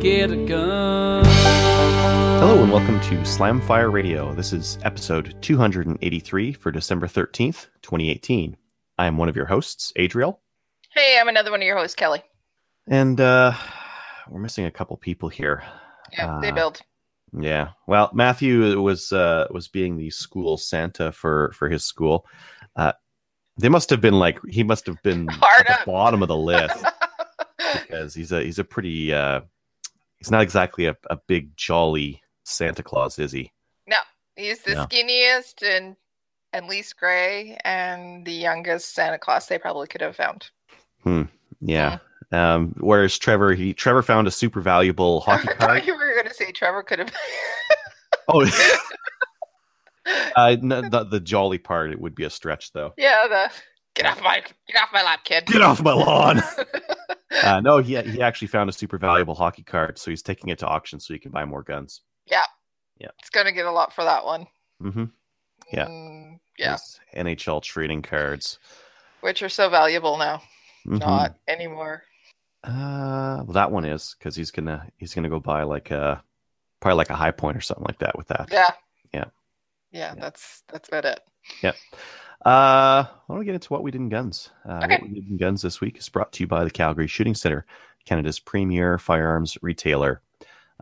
Get a gun. Hello and welcome to Slamfire Radio. This is episode 283 for December 13th, 2018. I am one of your hosts, Adriel, Hey, I'm another one of your hosts, Kelly. and uh, we're missing a couple people here. Yeah, they Uh, build. Yeah. Well, Matthew was uh, was being the school Santa for for his school. Uh, they must have been like he must have been Hard at up. the bottom of the list because he's a he's a pretty uh, he's not exactly a, a big jolly Santa Claus, is he? no, he's the No. skinniest and and least gray and the youngest Santa Claus they probably could have found. Hmm. Yeah. Um, whereas Trevor, he Trevor found a super valuable hockey I card. thought you were going to say Trevor could have. Oh, uh, no, the, the jolly part it would be a stretch though. yeah, the get off my get off my lap, kid. Get off my lawn. Uh, no, he he actually found a super valuable hockey card, so he's taking it to auction so he can buy more guns. Yeah. Yeah. It's going to get a lot for that one. Mm-hmm. Yeah. Mm, yeah, NHL trading cards. which are so valuable now. Mhm. Not anymore. Uh, well, that one is because he's gonna he's gonna go buy like a probably like a Hi-Point or something like that with that. Yeah. Yeah. Yeah, Yeah. that's that's about it. Uh, why don't we get into what we did in guns? Uh, Okay. What we did in guns this week is brought to you by the Calgary Shooting Center, Canada's premier firearms retailer.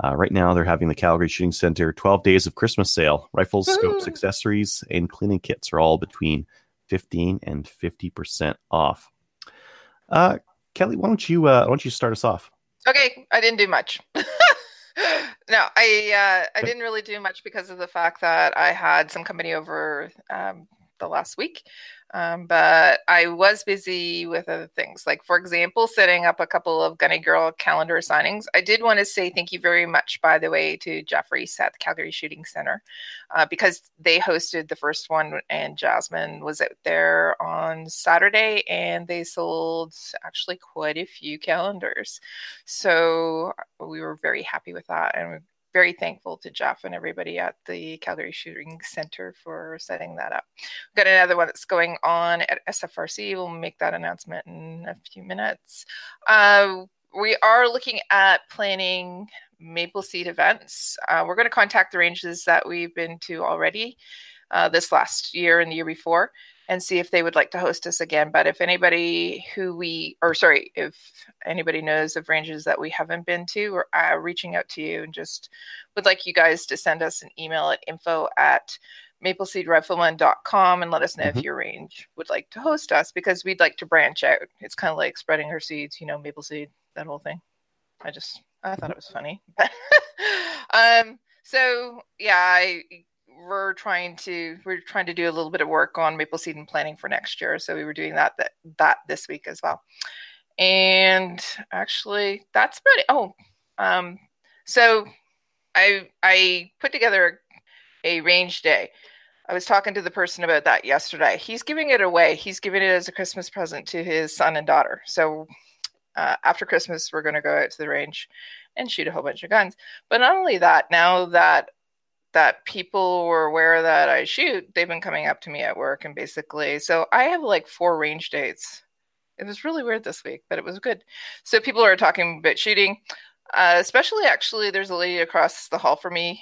Uh, right now, they're having the Calgary Shooting Center 12 days of Christmas sale. Rifles, scopes, accessories, and cleaning kits are all between 15 and 50% off. Uh, Kelly, why don't you uh, why don't you start us off? Okay, I didn't do much. no, I uh, I didn't really do much because of the fact that I had some company over um, the last week. Um, but I was busy with other things, like for example, setting up a couple of Gunny Girl calendar signings. I did want to say thank you very much, by the way, to Jeffrey at Calgary Shooting Center uh, because they hosted the first one, and Jasmine was out there on Saturday, and they sold actually quite a few calendars. So we were very happy with that, and very thankful to Jeff and everybody at the Calgary Shooting Center for setting that up. We've got another one that's going on at SFRC. We'll make that announcement in a few minutes. Uh, we are looking at planning Maple Seed events. Uh, we're going to contact the ranges that we've been to already uh, this last year and the year before and see if they would like to host us again. But if anybody who we, or sorry, if anybody knows of ranges that we haven't been to, we're uh, reaching out to you and just would like you guys to send us an email at info at mapleseedrifleman.com and let us know Mhm. if your range would like to host us because we'd like to branch out. It's kind of like spreading our seeds, you know, maple seed, that whole thing. I just, I thought it was funny. um, so yeah, I, we're trying to we're trying to do a little bit of work on maple seed and planning for next year. So we were doing that that, that this week as well. And actually that's about it. Oh um so i i put together a range day. I was talking to the person about that yesterday. He's giving it away. He's giving it as a christmas present to his son and daughter. So uh, after christmas we're going to go out to the range and shoot a whole bunch of guns. But not only that now that that people were aware that I shoot, they've been coming up to me at work and basically, so I have like four range dates. It was really weird this week, but it was good. So people are talking about shooting, uh, especially actually, there's a lady across the hall from me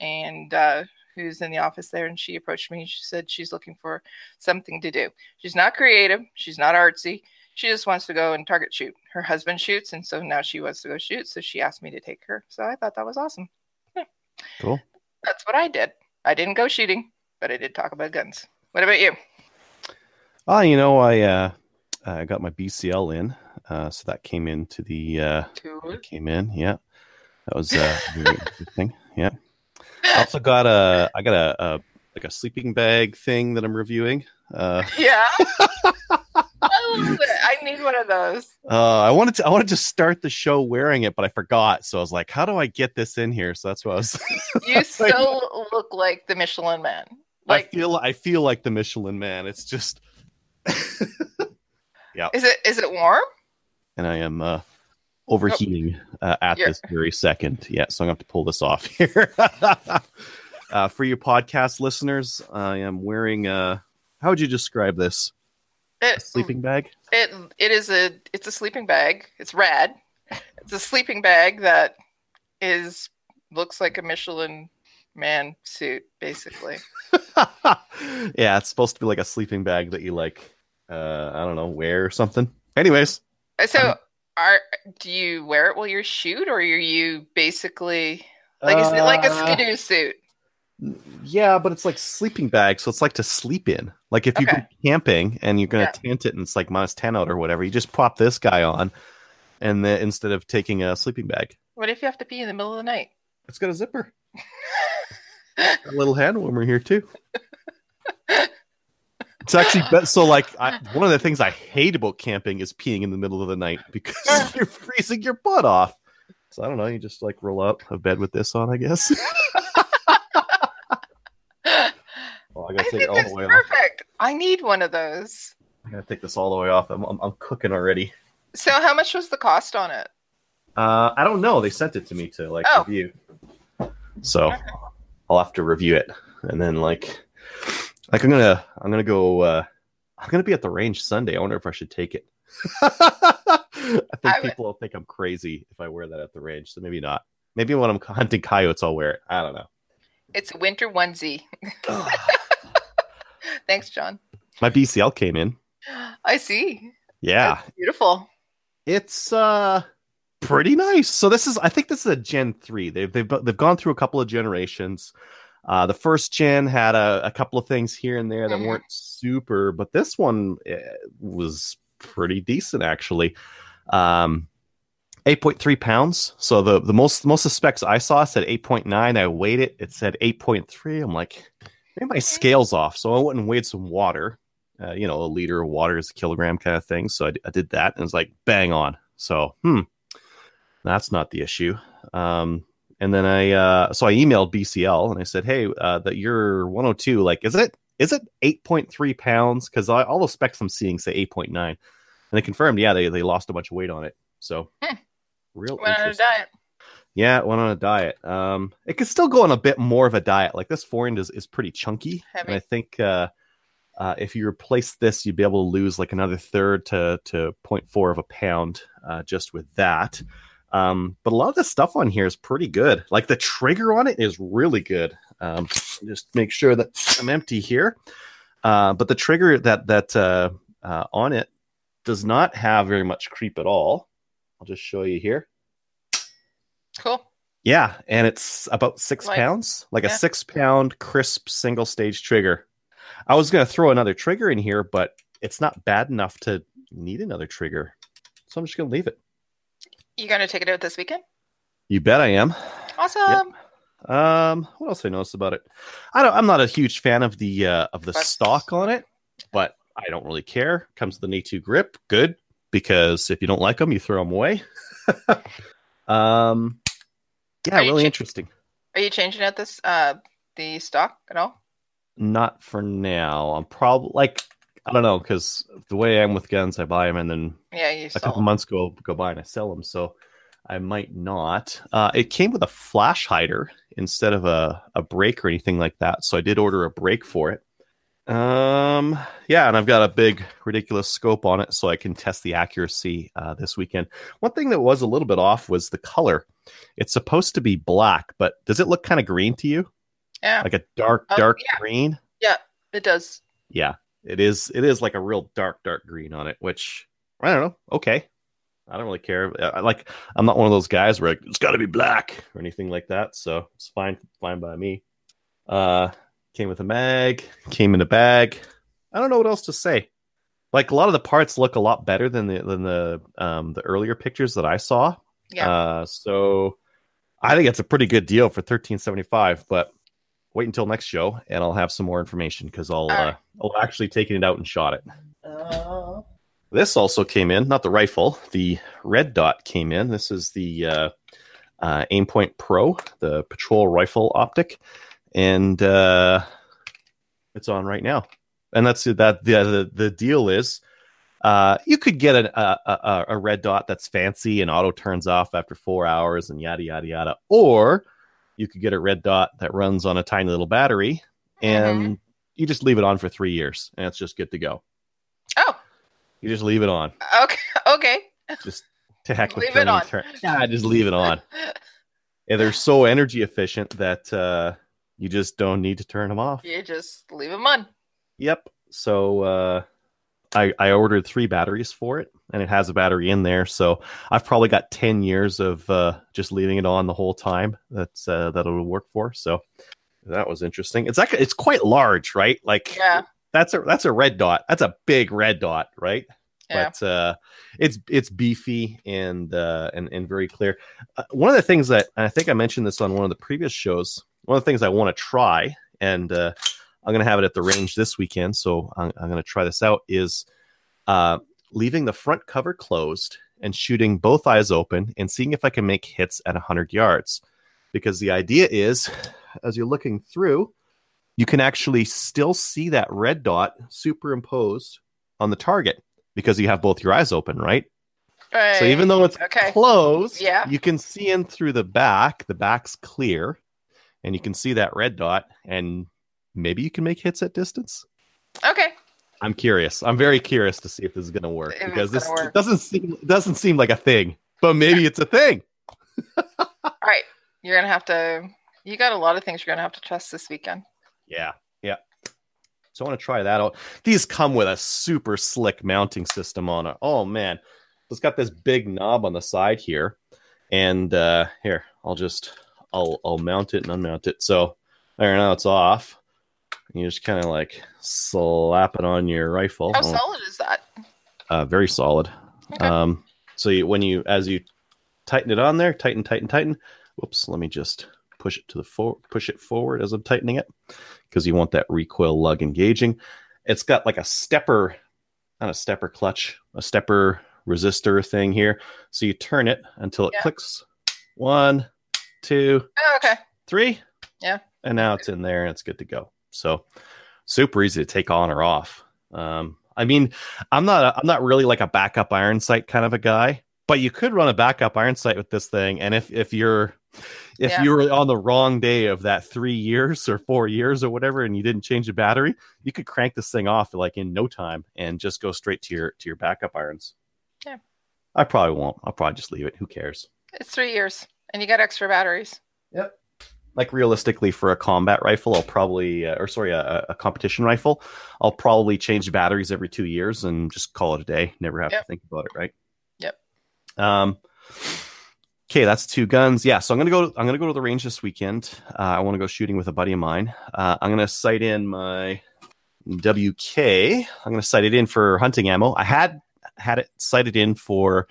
and uh, who's in the office there, and she approached me. She said she's looking for something to do. She's not creative, she's not artsy. She just wants to go and target shoot. Her husband shoots, and so now she wants to go shoot. So she asked me to take her. So I thought that was awesome. Cool. That's what I did. I didn't go shooting, but I did talk about guns. What about you? Ah, you know, I uh, I got my BCL in, uh, so that came into the uh, came in. Yeah, that was uh, a good thing. Yeah. I also got a I got a, a like a sleeping bag thing that I'm reviewing. Uh, Yeah. I it. I need one of those. uh, I wanted to I wanted to start the show wearing it, but I forgot. So I was like, how do I get this in here? So that's what I was. You so look like the Michelin Man. I Like, feel I feel like the Michelin Man. It's just, yeah. is it is it warm? and I am uh, overheating uh, at You're- this very second. Yeah, so I'm gonna have to pull this off here. uh, for you podcast listeners, I am wearing. Uh, how would you describe this? It, sleeping bag? It it is a it's a sleeping bag. It's rad. It's a sleeping bag that is looks like a Michelin Man suit, basically. yeah, it's supposed to be like a sleeping bag that you like. Uh, I don't know, wear or something. Anyways, So, Um, are do you wear it while you shoot, or are you basically like is it like a Uh, skidoo suit? Yeah, but it's like sleeping bag, so it's like to sleep in. Like if you go camping and you're gonna Yeah. tent it and it's like minus ten out or whatever, you just pop this guy on, and then instead of taking a sleeping bag, What if you have to pee in the middle of the night? it's got a zipper. a little hand warmer here too. It's actually be- so like I, one of the things I hate about camping is peeing in the middle of the night because you're freezing your butt off. So I don't know. You just like roll up a bed with this on, I guess. well, I I gotta take think it all the way off. perfect. I need one of those. I gotta take this all the way off. I'm I'm, I'm cooking already. So, how much was the cost on it? Uh, I don't know. They sent it to me to like Oh. review, so I'll have to review it and then like like I'm gonna I'm gonna go. uh I'm gonna be at the range Sunday. I wonder if I should take it. I think I people will think I'm crazy if I wear that at the range, so maybe not. Maybe when I'm hunting coyotes, I'll wear it. I don't know. It's a winter onesie. Thanks, John. My BCL came in. I see. Yeah, That's beautiful. it's uh pretty nice. So this is I think this is a Gen 3. They've they've they've gone through a couple of generations. Uh the first gen had a, a couple of things here and there that Mhm. weren't super, but this one eh, was pretty decent actually. Um 8.3 pounds. So the the most most of the specs I saw said 8.9. I weighed it. It said 8.3. I'm like, maybe my scales off. So I went and weighed some water. Uh, you know, a liter of water is a kilogram kind of thing. So I, I did that and it's like bang on. So, hmm, that's not the issue. Um, and then I, uh, so I emailed BCL and I said, hey, uh, that you're 102, like, is it, is it 8.3 pounds? Cause I, all the specs I'm seeing say 8.9 and they confirmed, yeah, they, they lost a bunch of weight on it. So real interesting. Yeah, it went on a diet. Um, it could still go on a bit more of a diet. Like this forend is, is pretty chunky, Heavy. and I think uh, uh, if you replace this, you'd be able to lose like another third to to 0.4 of a pound uh, just with that. Um, but a lot of the stuff on here is pretty good. Like the trigger on it is really good. Um, just make sure that I'm empty here. Uh, but the trigger that that uh, uh, on it does not have very much creep at all. I'll just show you here. Cool. Yeah, and it's about six Like- pounds, like a six pound crisp single stage trigger. I was gonna throw another trigger in here, but it's not bad enough to need another trigger, so I'm just gonna leave it. You gonna take it out this weekend? You bet I am. Awesome. Um, what else I noticed about it? I don't. I'm not a huge fan of the uh, of the But- stock on it, but I don't really care. Comes with an A2 grip, good because if you don't like them, you throw them away. um, yeah, really cha- interesting. Are you changing out this uh the stock at all? Not for now. I'm probably like I don't know because the way I am with guns, I buy them and then Yeah, you a couple months go go by and I sell them. So I might not. Uh, it came with a flash hider instead of a a brake or anything like that. So I did order a brake for it. Um, yeah, and I've got a big ridiculous scope on it, so I can test the accuracy uh, this weekend. One thing that was a little bit off was the color. It's supposed to be black, but does it look kind of green to you? Yeah, Like a dark, Oh, dark yeah. green? Yeah, it does. yeah it is it is like a real dark dark green on it which i don't know okay i don't really care I, like i'm not one of those guys where like, it's got to be black or anything like that so it's fine fine by me uh came with a mag came in a bag i don't know what else to say like a lot of the parts look a lot better than the than the um the earlier pictures that i saw Yeah. uh so i think it's a pretty good deal for 1375 but wait until next show, and I'll have some more information because I'll All uh. I'll actually taken it out and shot it. Oh. This also came in, not the rifle, the red dot came in. This is the uh, uh, Aimpoint Pro, the patrol rifle optic, and uh, it's on right now. And that's that. The the, the deal is, uh, you could get an, a, a a red dot that's fancy and auto turns off after four hours and yada yada yada, or you could get a red dot that runs on a tiny little battery and you just leave it on for three years and it's just good to go. Oh, You just leave it on. okay. Okay. Just to heck with Leave it on. turn. Yeah, just leave it on. And they're so energy efficient that uh, you just don't need to turn them off. you just leave them on. Yep. So uh, I I ordered three batteries for it, and it has a battery in there. So I've probably got ten years of uh, just leaving it on the whole time. That's uh, that it'll work for. So that was interesting. It's like it's quite large, right? Like Yeah. that's a that's a red dot. That's a big red dot, right? Yeah. But uh, it's it's beefy and uh, and and very clear. Uh, one of the things that I think I mentioned this on one of the previous shows. One of the things I want to try, and uh, I'm going to have it at the range this weekend, so I'm, I'm going to try this out. Is uh, leaving the front cover closed and shooting both eyes open and seeing if I can make hits at 100 yards. Because the idea is, as you're looking through, you can actually still see that red dot superimposed on the target because you have both your eyes open, right? Right. So even though it's Okay. closed, Yeah. you can see in through the back. The back's clear, and you can see that red dot, and maybe you can make hits at distance. Okay. I'm curious. I'm very curious to see if this is going to work If because this work. doesn't seem doesn't seem like a thing, but maybe it's a thing. All right. You're gonna have to. You got a lot of things you're gonna have to test this weekend. Yeah, yeah. So I want to try that out. These come with a super slick mounting system on it. Oh man, it's got this big knob on the side here, and uh, here I'll just I'll I'll mount it and unmount it. So there now it's off. You just kind of like slap it on your rifle. How Oh, solid is that? uh, very solid. Okay. Um, so you, when you as you tighten it on there, tighten, tighten, tighten. Whoops, let me just push it to the for push it forward as I'm tightening it because you want that recoil lug engaging. It's got like a stepper, not a stepper clutch, a stepper resistor thing here. So you turn it until it Yeah. clicks. One, two, Oh, okay. three. Yeah. And now it's in there and it's good to go. So super easy to take on or off. Um, I mean, I'm not a, I'm not really like a backup iron sight kind of a guy, but you could run a backup iron sight with this thing. And if if you're if Yeah. you were on the wrong day of that three years or four years or whatever, and you didn't change the battery, you could crank this thing off like in no time and just go straight to your to your backup irons. Yeah. I probably won't. I'll probably just leave it. Who cares? It's three years, and you got extra batteries. Yep. Like realistically for a combat rifle i'll probably uh, or sorry a, a competition rifle i'll probably change batteries every two years and just call it a day never have Yep. to think about it right Yep. um okay that's two guns yeah so i'm gonna go i'm gonna go to the range this weekend uh, i want to go shooting with a buddy of mine uh, i'm gonna sight in my wk i'm gonna sight it in for hunting ammo i had had it sighted in for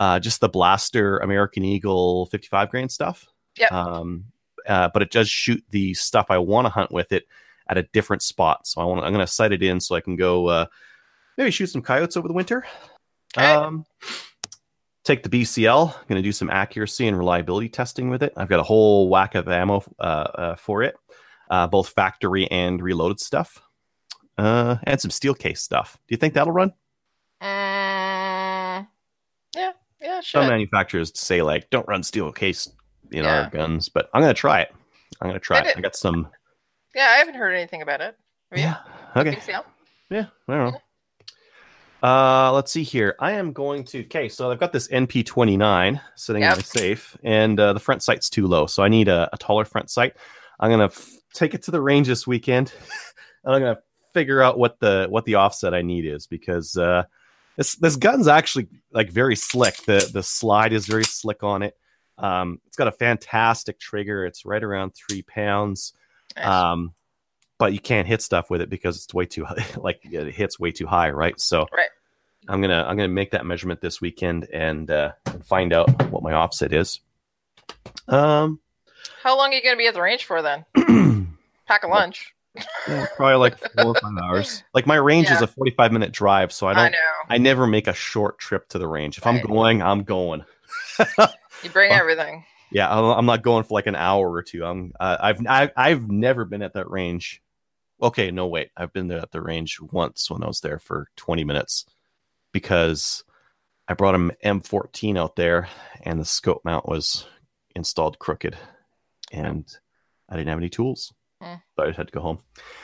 uh, just the blaster american eagle 55 grain stuff Yep. um, uh, but it does shoot the stuff I want to hunt with it at a different spot. So I want I'm going to sight it in so I can go uh, maybe shoot some coyotes over the winter. Okay. Um, take the BCL. going to do some accuracy and reliability testing with it. I've got a whole whack of ammo uh, uh, for it, uh, both factory and reloaded stuff, uh, and some steel case stuff. Do you think that'll run? Mm, yeah. Some manufacturers say like don't run steel case in Yeah. our guns, but I'm going to try it. I'm going to try Did it. I got some. Yeah, I haven't heard anything about it. Yeah. Okay. Yeah, I don't know. Uh, let's see here. I am going to. Okay, so I've got this NP29 sitting Yep. in my safe, and uh, the front sight's too low, so I need a, a taller front sight. I'm gonna f- take it to the range this weekend, and I'm gonna figure out what the what the offset I need is because uh, this this gun's actually like very slick. The the slide is very slick on it. Um, it's got a fantastic trigger. It's right around three pounds Nice. um but you can't hit stuff with it because it's way too high like it hits way too high right so Right. i'm gonna i'm gonna make that measurement this weekend and uh find out what my offset is um How long are you going to be at the range for then? Pack a lunch. Yeah, probably like four or five hours. Like my range is a 45 minute drive, so I I, don't. know. I, never make a short trip to the range. If I'm going, I'm going. You bring Oh. everything. Yeah, I'm not going for like an hour or two. I'm. Uh, I've I, I've never been at that range. Okay, no wait. I've been there at the range once when I was there for 20 minutes because I brought an M14 out there and the scope mount was installed crooked, and I didn't have any tools, So I just had to go home.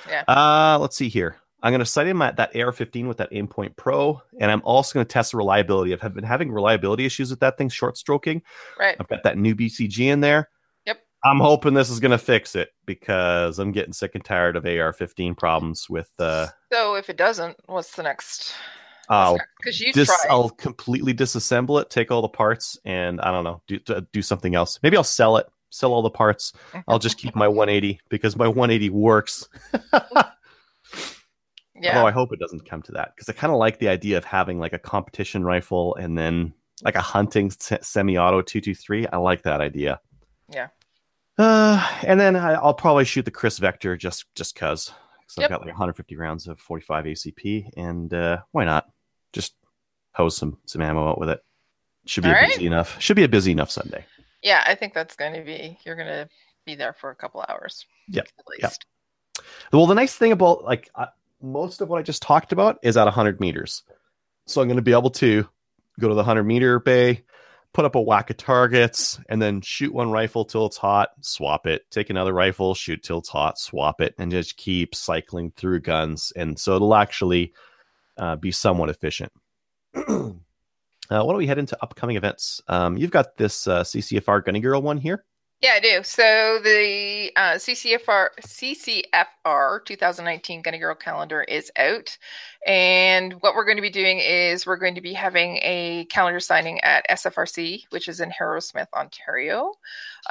Yeah. Uh, let's see here. I'm going to sight in my, that AR-15 with that Aimpoint Pro, and I'm also going to test the reliability. I've been having reliability issues with that thing, short stroking. Right. I've got that new BCG in there. Yep. I'm hoping this is going to fix it because I'm getting sick and tired of AR-15 problems with. Uh, So if it doesn't, what's the next? I'll Because you dis- tried. I'll completely disassemble it, take all the parts, and I don't know, do do something else. Maybe I'll sell it, sell all the parts. I'll just keep my 180 because my 180 works. yeah. Although I hope it doesn't come to that because I kind of like the idea of having like a competition rifle and then like a hunting se- semi-auto 223. I like that idea. Yeah. Uh, and then I, I'll probably shoot the Kriss Vector just just cause. So Yep. I've got like 150 rounds of 45 ACP, and uh, why not? Just hose some some ammo out with it. Should be a right. busy enough. Should be a busy enough Sunday. Yeah, I think that's going to be. You're going to be there for a couple hours. Yeah, At least. Well, the nice thing about like uh, most of what I just talked about is at 100 meters. So I'm going to be able to go to the 100 meter bay, put up a whack of targets, and then shoot one rifle till it's hot, swap it, take another rifle, shoot till it's hot, swap it, and just keep cycling through guns. And so it'll actually uh, be somewhat efficient. uh, why don't we head into upcoming events? Um, you've got this uh, CCFR Gunny Girl one here. Yeah, I do. So the uh, CCFR CCFR 2019 Gunny Girl calendar is out, and what we're going to be doing is we're going to be having a calendar signing at SFRC, which is in Harrowsmith, Ontario.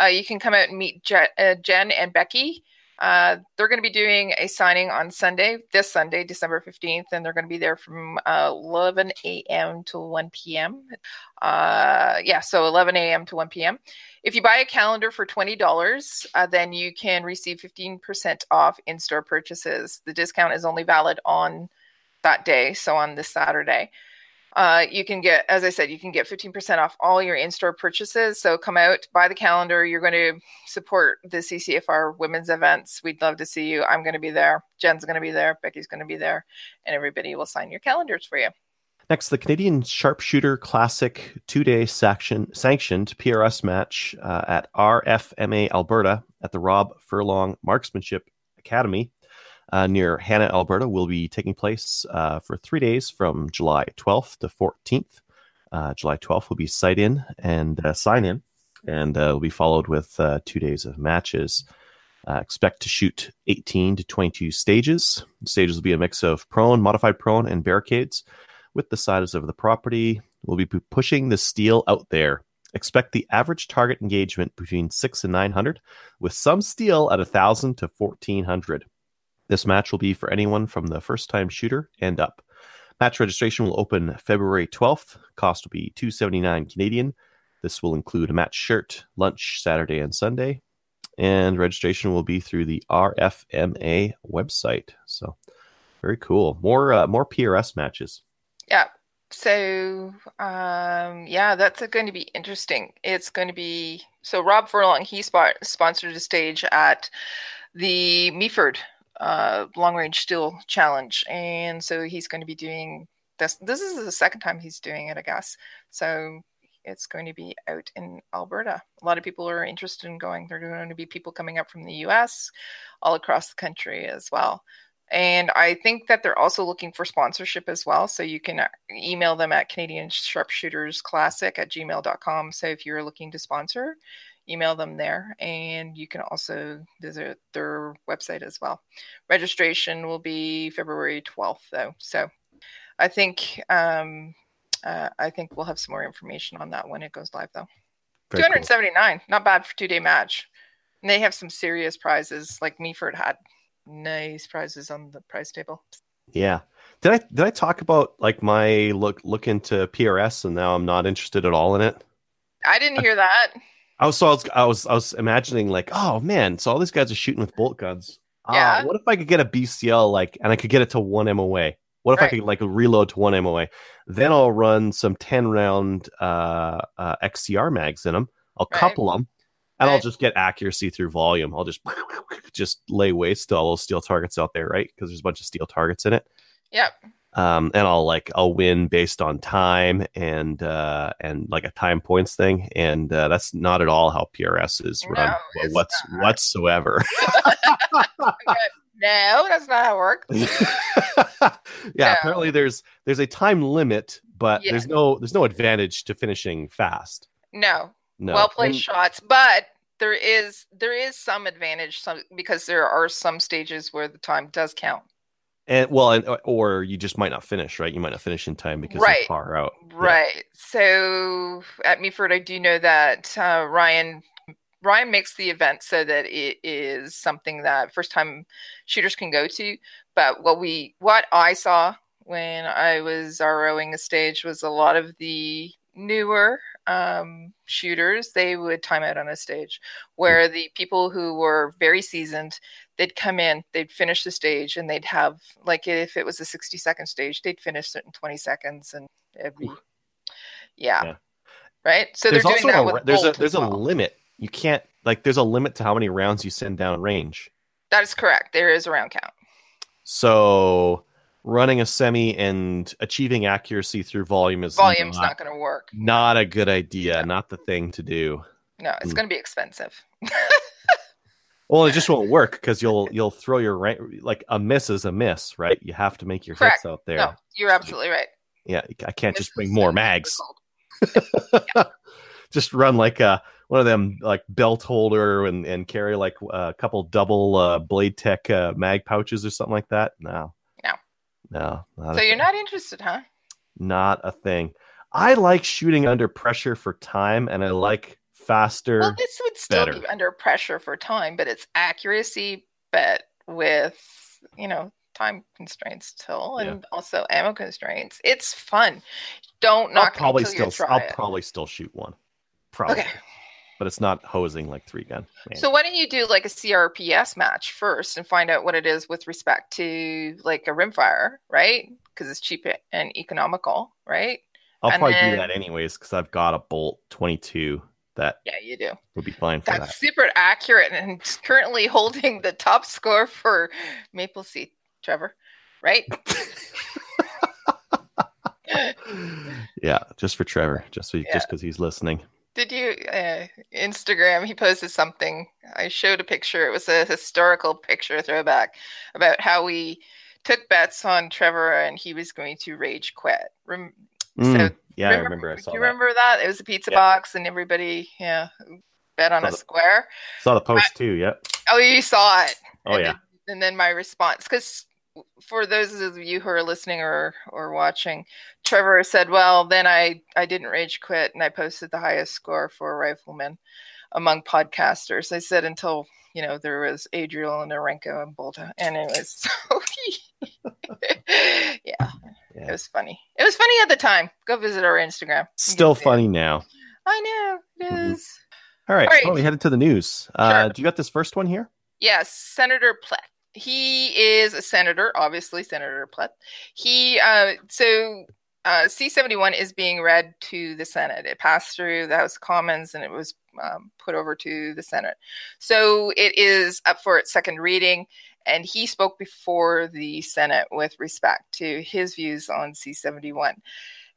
Uh, you can come out and meet Je- uh, Jen and Becky. Uh, they're going to be doing a signing on Sunday, this Sunday, December 15th, and they're going to be there from uh, 11 a.m. to 1 p.m. Uh, yeah, so 11 a.m. to 1 p.m. If you buy a calendar for $20, uh, then you can receive 15% off in store purchases. The discount is only valid on that day, so on this Saturday. Uh, you can get, as I said, you can get 15% off all your in store purchases. So come out, buy the calendar. You're going to support the CCFR women's events. We'd love to see you. I'm going to be there. Jen's going to be there. Becky's going to be there. And everybody will sign your calendars for you. Next, the Canadian Sharpshooter Classic two day sanctioned PRS match uh, at RFMA Alberta at the Rob Furlong Marksmanship Academy uh, near Hanna, Alberta, will be taking place uh, for three days from July 12th to 14th. Uh, July 12th will be sight in and uh, sign in, and uh, will be followed with uh, two days of matches. Expect to shoot 18 to 22 stages. stages will be a mix of prone, modified prone, and barricades with the size of the property. We'll be pu- pushing the steel out there. Expect the average target engagement between six and 900, with some steel at 1,000 to 1,400. This match will be for anyone from the first time shooter and up. Match registration will open February 12th. Cost will be 279 Canadian. This will include a match shirt, lunch Saturday and Sunday, and registration will be through the RFMA website. So, very cool. More uh, more PRS matches. Yeah. So, um, yeah, that's going to be interesting. It's going to be so Rob Furlong he sponsored a stage at the Meaford uh, Long Range Steel Challenge, and so he's going to be doing this. This is the second time he's doing it, I guess. So it's going to be out in Alberta. A lot of people are interested in going. There are going to be people coming up from the U.S., all across the country as well. And I think that they're also looking for sponsorship as well. So you can uh, email them at Canadian Sharpshooters Classic at gmail.com. So if you're looking to sponsor, email them there. And you can also visit their website as well. Registration will be February 12th, though. So I think. Um, uh, I think we'll have some more information on that when it goes live, though. Very cool. 279, not bad for two day match. And they have some serious prizes, like Meaford had nice prizes on the prize table. Yeah. Did I did I talk about like my look look into PRS and now I'm not interested at all in it? I didn't hear that. I was so I was I was I was imagining like, oh man, so all these guys are shooting with bolt guns. ah, Yeah. what if I could get a BCL like, and I could get it to one MOA? What if I could like reload to one MOA? Then I'll run some ten round uh, uh, XCR mags in them. I'll Right. couple them, and I'll just get accuracy through volume. I'll just just lay waste to all those steel targets out there, right? Because there's a bunch of steel targets in it. Yep. Um, and I'll like I'll win based on time and uh, and like a time points thing, and uh, that's not at all how PRS is run No, it's what's not. whatsoever. No, that's not how it works. yeah, No. apparently there's there's a time limit, but Yeah. there's no there's no advantage to finishing fast. No, No, well placed And- shots, but there is there is some advantage some because there are some stages where the time does count. And well, and or you just might not finish, right? You might not finish in time because Right. you're far out. Yeah. Right. So at Meaford, I do know that uh, Ryan Ryan makes the event so that it is something that first time shooters can go to. But what we what I saw when I was ROing a stage was a lot of the newer um, shooters they would time out on a stage where the people who were very seasoned they'd come in they'd finish the stage and they'd have like if it was a 60 second stage they'd finish it in 20 seconds and it'd yeah, Yeah. right so there's they're doing also that a, there's a there's as a well. limit. You can't like there's a limit to how many rounds you send down range. that is correct there is a round count So running a semi and achieving accuracy through volume is volume's not, not going to work not a good idea, No. not the thing to do. no it's Mm. going to be expensive Well, it just won't work because you'll you'll throw your rank like a miss is a miss, right? You have to make your Correct. hits out there. no you're absolutely right Yeah, I can't just bring more mags. just run like a one of them like belt holder and and carry like a couple double uh, blade tech uh, mag pouches or something like that. No, No. so you're not interested huh not a thing. I like shooting under pressure for time, and I like faster. well this would still better. be under pressure for time but it's accuracy but with you know time constraints still and also ammo constraints it's fun don't I'll probably me till you still I'll it. probably still shoot one, probably, okay but it's not hosing like three gun. Man. So why don't you do like a CRPS match first and find out what it is with respect to like a rimfire, right? Because it's cheap and economical, right? I'll and probably then- do that anyways because I've got a bolt twenty two that Yeah, you do. would be fine for That's super accurate and currently holding the top score for Maple Seed, Trevor, right? yeah, just for Trevor, just so, Yeah. just because he's listening. Did you uh, Instagram? He posted something. I showed a picture. It was a historical picture throwback about how we took bets on Trevor and he was going to rage quit. Rem- Mm, yeah, I remember I Do saw you that. remember that? It was a pizza Yeah. box, and everybody, yeah, bet on Saw a the- square. Saw the post too. Yep. Oh, you saw it. Oh and yeah. Then, and then my response, because for those of you who are listening or or watching, Trevor said, "Well, then I I didn't rage quit, and I posted the highest score for a rifleman among podcasters." I said until you know there was Adriel and Arenko and Bolta, and it was so. yeah, it was funny. It was funny at the time. Go visit our Instagram. Still see it. funny now. I know it Mhm. is. All right, All right. well, we headed to the news. Uh, do you got this first one here? Yes, Senator Plett. He is a senator, obviously, Senator Plett. He uh, so uh, C seventy one is being read to the Senate. It passed through the House of Commons and it was um, put over to the Senate. So it is up for its second reading. And he spoke before the Senate with respect to his views on C seventy one.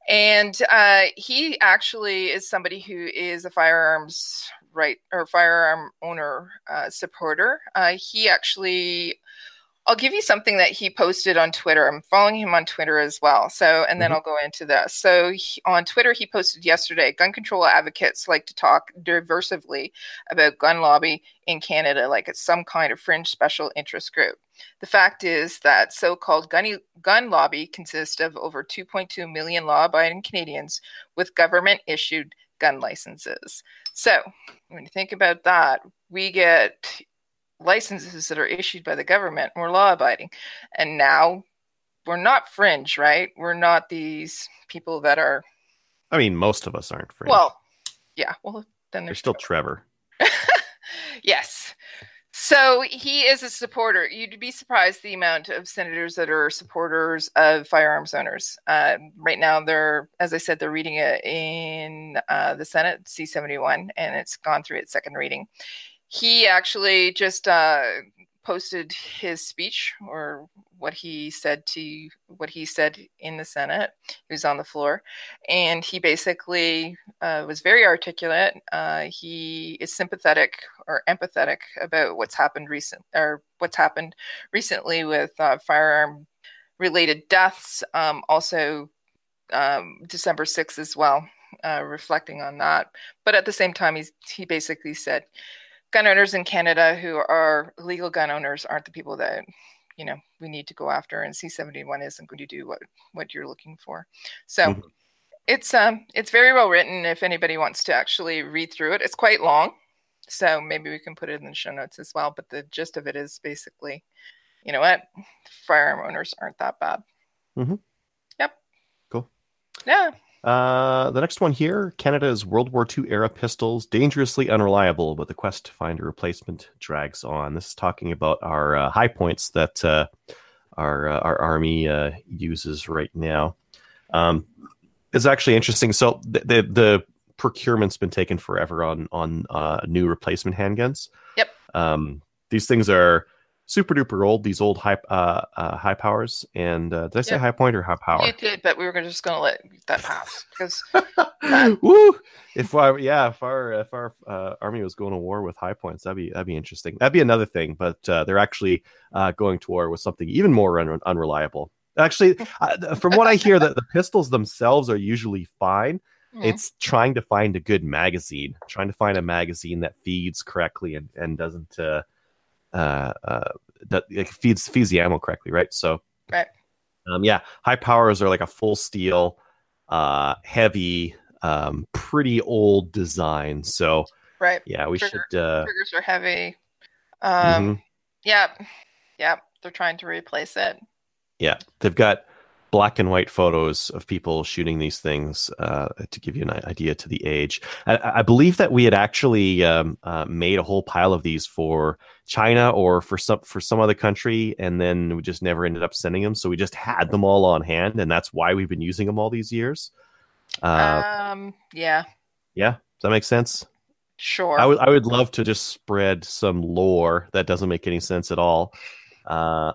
And uh, he actually is somebody who is a firearms right or firearm owner uh, supporter. Uh, he actually, I'll give you something that he posted on Twitter. I'm following him on Twitter as well. So, and then Mhm. I'll go into this. So, he, on Twitter, he posted yesterday gun control advocates like to talk diversively about gun lobby in Canada like it's some kind of fringe special interest group. The fact is that so called gun, gun lobby consists of over 2.2 million law abiding Canadians with government issued gun licenses. So, when you think about that, we get licenses that are issued by the government, we're law abiding. And now we're not fringe, right? We're not these people that are, I mean, most of us aren't free. well, yeah, well, then there's there's still Trevor. yes. So he is a supporter. You'd be surprised the amount of senators that are supporters of firearms owners. Uh, right now, they're, as I said, they're reading it in uh, the Senate, C 71, and it's gone through its second reading. He actually just uh, posted his speech or what he said to what he said in the Senate. He was on the floor, and he basically uh, was very articulate. Uh, he is sympathetic or empathetic about what's happened recent or what's happened recently with uh, firearm related deaths. Um, also, um, December sixth as well, uh, reflecting on that. But at the same time, he's he basically said gun owners in Canada who are legal gun owners aren't the people that you know we need to go after, and C71 isn't going to do what what you're looking for. So. Mm-hmm. It's um it's very well written if anybody wants to actually read through it. It's quite long. So maybe we can put it in the show notes as well. But the gist of it is basically, you know what? Firearm owners aren't that bad. Mm-hmm. Yep. Cool. Yeah. Uh, the next one here Canada's World War II era pistols, dangerously unreliable, but the quest to find a replacement drags on. This is talking about our uh, Hi-Points that uh, our, uh, our army uh, uses right now. Um, it's actually interesting. So the, the, the procurement's been taken forever on on uh, new replacement handguns. Yep. Um, these things are super duper old. These old high uh, uh high powers. And uh, did I say high point or high power? You did, but we were just going to let that pass because Woo! If I yeah, if our if our uh, army was going to war with high points, that'd be that'd be interesting. That'd be another thing. But uh, they're actually uh, going to war with something even more un- unreliable. Actually, uh, from what I hear, that the pistols themselves are usually fine. Hmm. It's trying to find a good magazine, trying to find a magazine that feeds correctly and and doesn't uh, uh, uh that it feeds feeds the ammo correctly, right? So Right. um, yeah, high powers are like a full steel, uh, heavy, um, pretty old design. So right. yeah, we Trigger- should. Uh, Triggers are heavy. Um, mhm. Yeah, yeah. They're trying to replace it. Yeah, they've got black and white photos of people shooting these things uh, to give you an idea to the age. I, I believe that we had actually um, uh, made a whole pile of these for China or for some for some other country, and then we just never ended up sending them. So we just had them all on hand, and that's why we've been using them all these years. Uh, um, yeah, yeah, does that make sense? sure. I would I would love to just spread some lore that doesn't make any sense at all. Uh,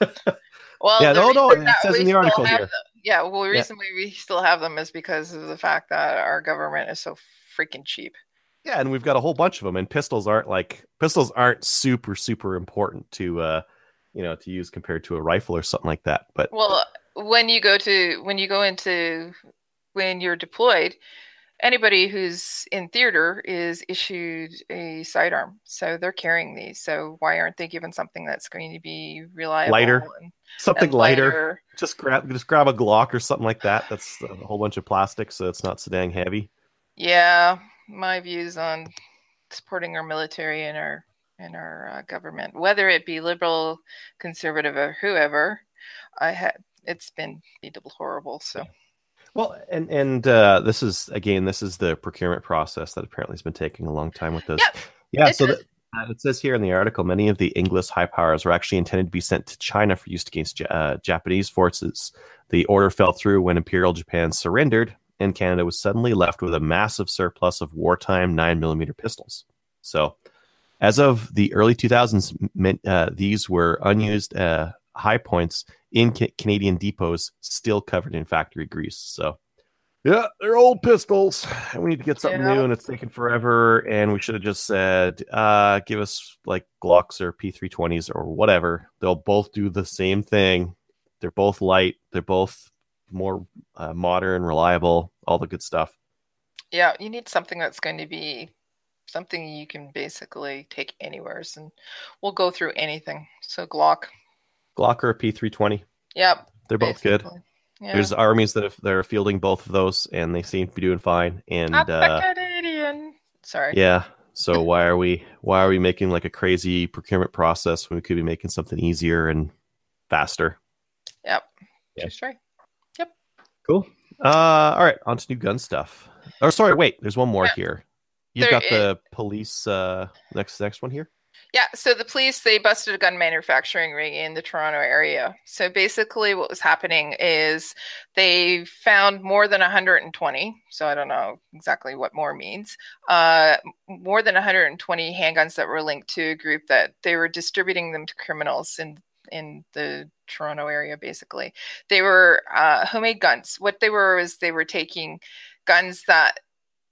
well, yeah, no, no, it says in the article here. them- yeah, well, the reason we, we still have them is because of the fact that our government is so freaking cheap. Yeah, and we've got a whole bunch of them, and pistols aren't like pistols aren't super super important to uh, you know to use compared to a rifle or something like that. But Well, when you go to when you go into when you're deployed, anybody who's in theater is issued a sidearm, so they're carrying these. So why aren't they given something that's going to be reliable, Lighter. and, something and lighter, just grab just grab a Glock or something like that. That's a whole bunch of plastic, so it's not so dang heavy. Yeah, my views on supporting our military and our and our uh, government, whether it be liberal, conservative, or whoever, I had it's been horrible. So Well, and and uh, this is again, this is the procurement process that apparently has been taking a long time with this. Yep, yeah. So uh, it says here in the article, many of the Inglis high powers were actually intended to be sent to China for use against uh, Japanese forces. The order fell through when Imperial Japan surrendered, and Canada was suddenly left with a massive surplus of wartime nine millimeter pistols. So, as of the early 2000s, uh, these were unused uh, high points in ca- Canadian depots, still covered in factory grease. So, yeah, they're old pistols, and we need to get something Yeah. new, and it's taking forever. And we should have just said, uh, give us like Glocks or P320s or whatever. They'll both do the same thing. They're both light. They're both more uh, modern, reliable, all the good stuff. yeah, you need something that's going to be something you can basically take anywhere, and we'll go through anything. So Glock, Glock or a P320, yep, they're both good. Yeah. There's armies that, have, that are fielding both of those, and they seem to be doing fine. And uh, Canadian. Sorry. Yeah. So why are we why are we making like a crazy procurement process when we could be making something easier and faster? Yep. Yeah. Just right. Yep. Cool. Uh all right, on to new gun stuff. Or sorry, wait, there's one more Yeah. here. You've There got the police uh next next one here. Yeah, so the police they busted a gun manufacturing ring in the Toronto area. So basically what was happening is they found more than 120, so I don't know exactly what more means. Uh, more than 120 handguns that were linked to a group that they were distributing them to criminals in in the Toronto area basically. They were uh, homemade guns. What they were is they were taking guns that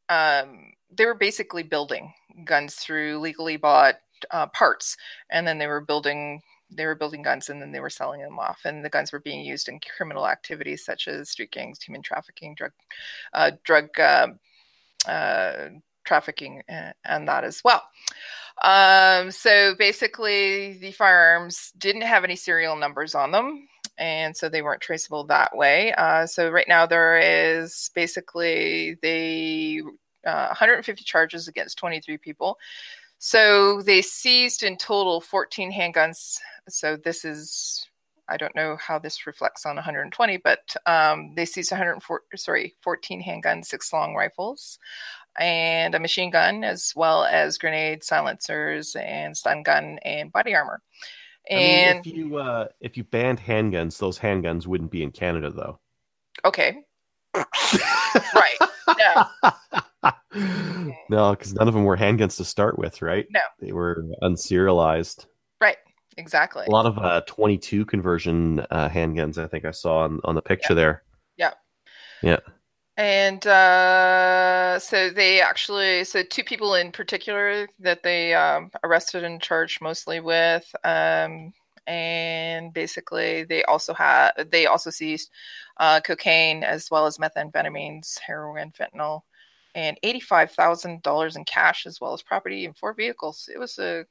um, they were basically building guns through legally bought uh, parts, and then they were building they were building guns and then they were selling them off. And the guns were being used in criminal activities such as street gangs human trafficking drug uh, drug uh, uh, trafficking uh, and that as well. Um, so basically the firearms didn't have any serial numbers on them and so they weren't traceable that way. Uh, so right now there is basically they 150 charges against 23 people so they seized in total 14 handguns. So this is, I don't know how this reflects on 120, but um, they seized 104, sorry, 14 handguns, six long rifles, and a machine gun, as well as grenade silencers and stun gun and body armor. And I mean, if you uh, if you banned handguns, those handguns wouldn't be in Canada, though. Okay. right. Yeah. no, because none of them were handguns to start with, right? No, they were unserialized. Right, exactly. A lot of uh, 22 conversion uh, handguns. I think I saw on, on the picture yeah. there. Yeah. Yeah. And uh, so they actually, so two people in particular that they um, arrested and charged mostly with, um, and basically they also had they also seized uh, cocaine as well as methamphetamines, heroin, fentanyl, and $85,000 in cash as well as property and four vehicles. It was a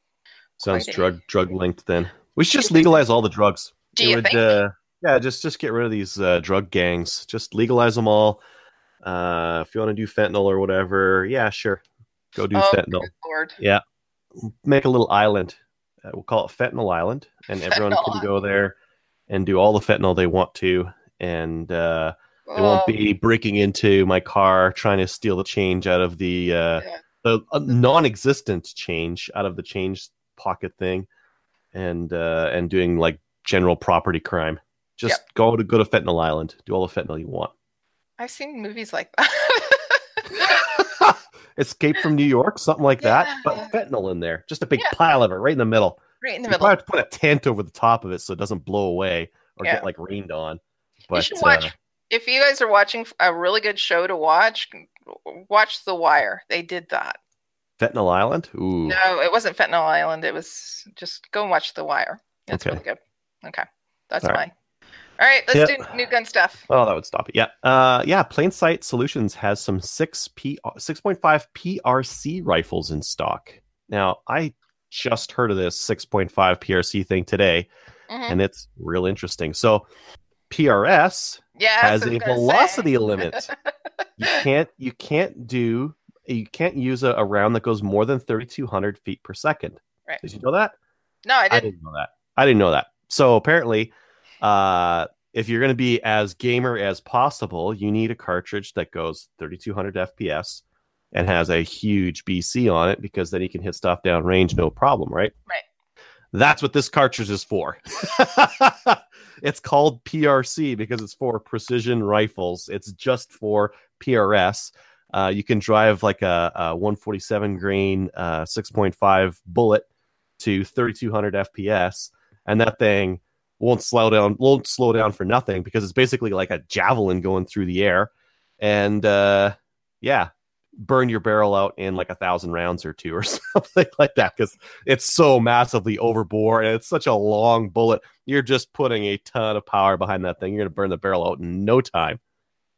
sounds drug drug linked then. We should just legalize all the drugs. Do it you would, think? Uh, yeah, just just get rid of these uh, drug gangs. Just legalize them all. Uh, if you want to do fentanyl or whatever, yeah, sure. Go do oh, fentanyl. Yeah. Make a little island. Uh, we'll call it Fentanyl Island, and fentanyl everyone can go there and do all the fentanyl they want to. And uh, they won't be breaking into my car trying to steal the change out of the uh, yeah. the uh, non-existent change out of the change pocket thing, and uh, and doing like general property crime. Just yep. go to go to Fentanyl Island. Do all the fentanyl you want. I've seen movies like that. Escape from New York, something like yeah. that, but fentanyl in there. Just a big yeah. pile of it right in the middle. Right in the you middle. Probably have to put a tent over the top of it so it doesn't blow away or get like rained on. But you should watch uh, if you guys are watching a really good show to watch, watch The Wire. They did that. Fentanyl Island? Ooh. No, it wasn't Fentanyl Island. It was just go and watch The Wire. It's okay. really good. Okay. That's All mine. Right. All right, let's yep. do new gun stuff. Oh, that would stop it. Yeah. Uh yeah, Plain Sight Solutions has some 6 P 6.5 PRC rifles in stock. Now, I just heard of this 6.5 PRC thing today, mm-hmm. and it's real interesting. So, PRS yeah, has a velocity say. limit. you can't you can't do you can't use a, a, round that goes more than 3200 feet per second. Right. Did you know that? No, I didn't. I didn't know that. I didn't know that. So apparently, uh, if you're going to be as gamer as possible, you need a cartridge that goes 3200 FPS and has a huge BC on it because then you can hit stuff down range no problem, right? Right. That's what this cartridge is for. it's called PRC because it's for precision rifles. It's just for PRS. Uh, you can drive like a, a 147 grain uh, 6.5 bullet to 3200 FPS, and that thing won't slow down. Won't slow down for nothing because it's basically like a javelin going through the air. And uh, yeah, burn your barrel out in like a thousand rounds or two or something like that because it's so massively overbore and it's such a long bullet. You're just putting a ton of power behind that thing. You're going to burn the barrel out in no time,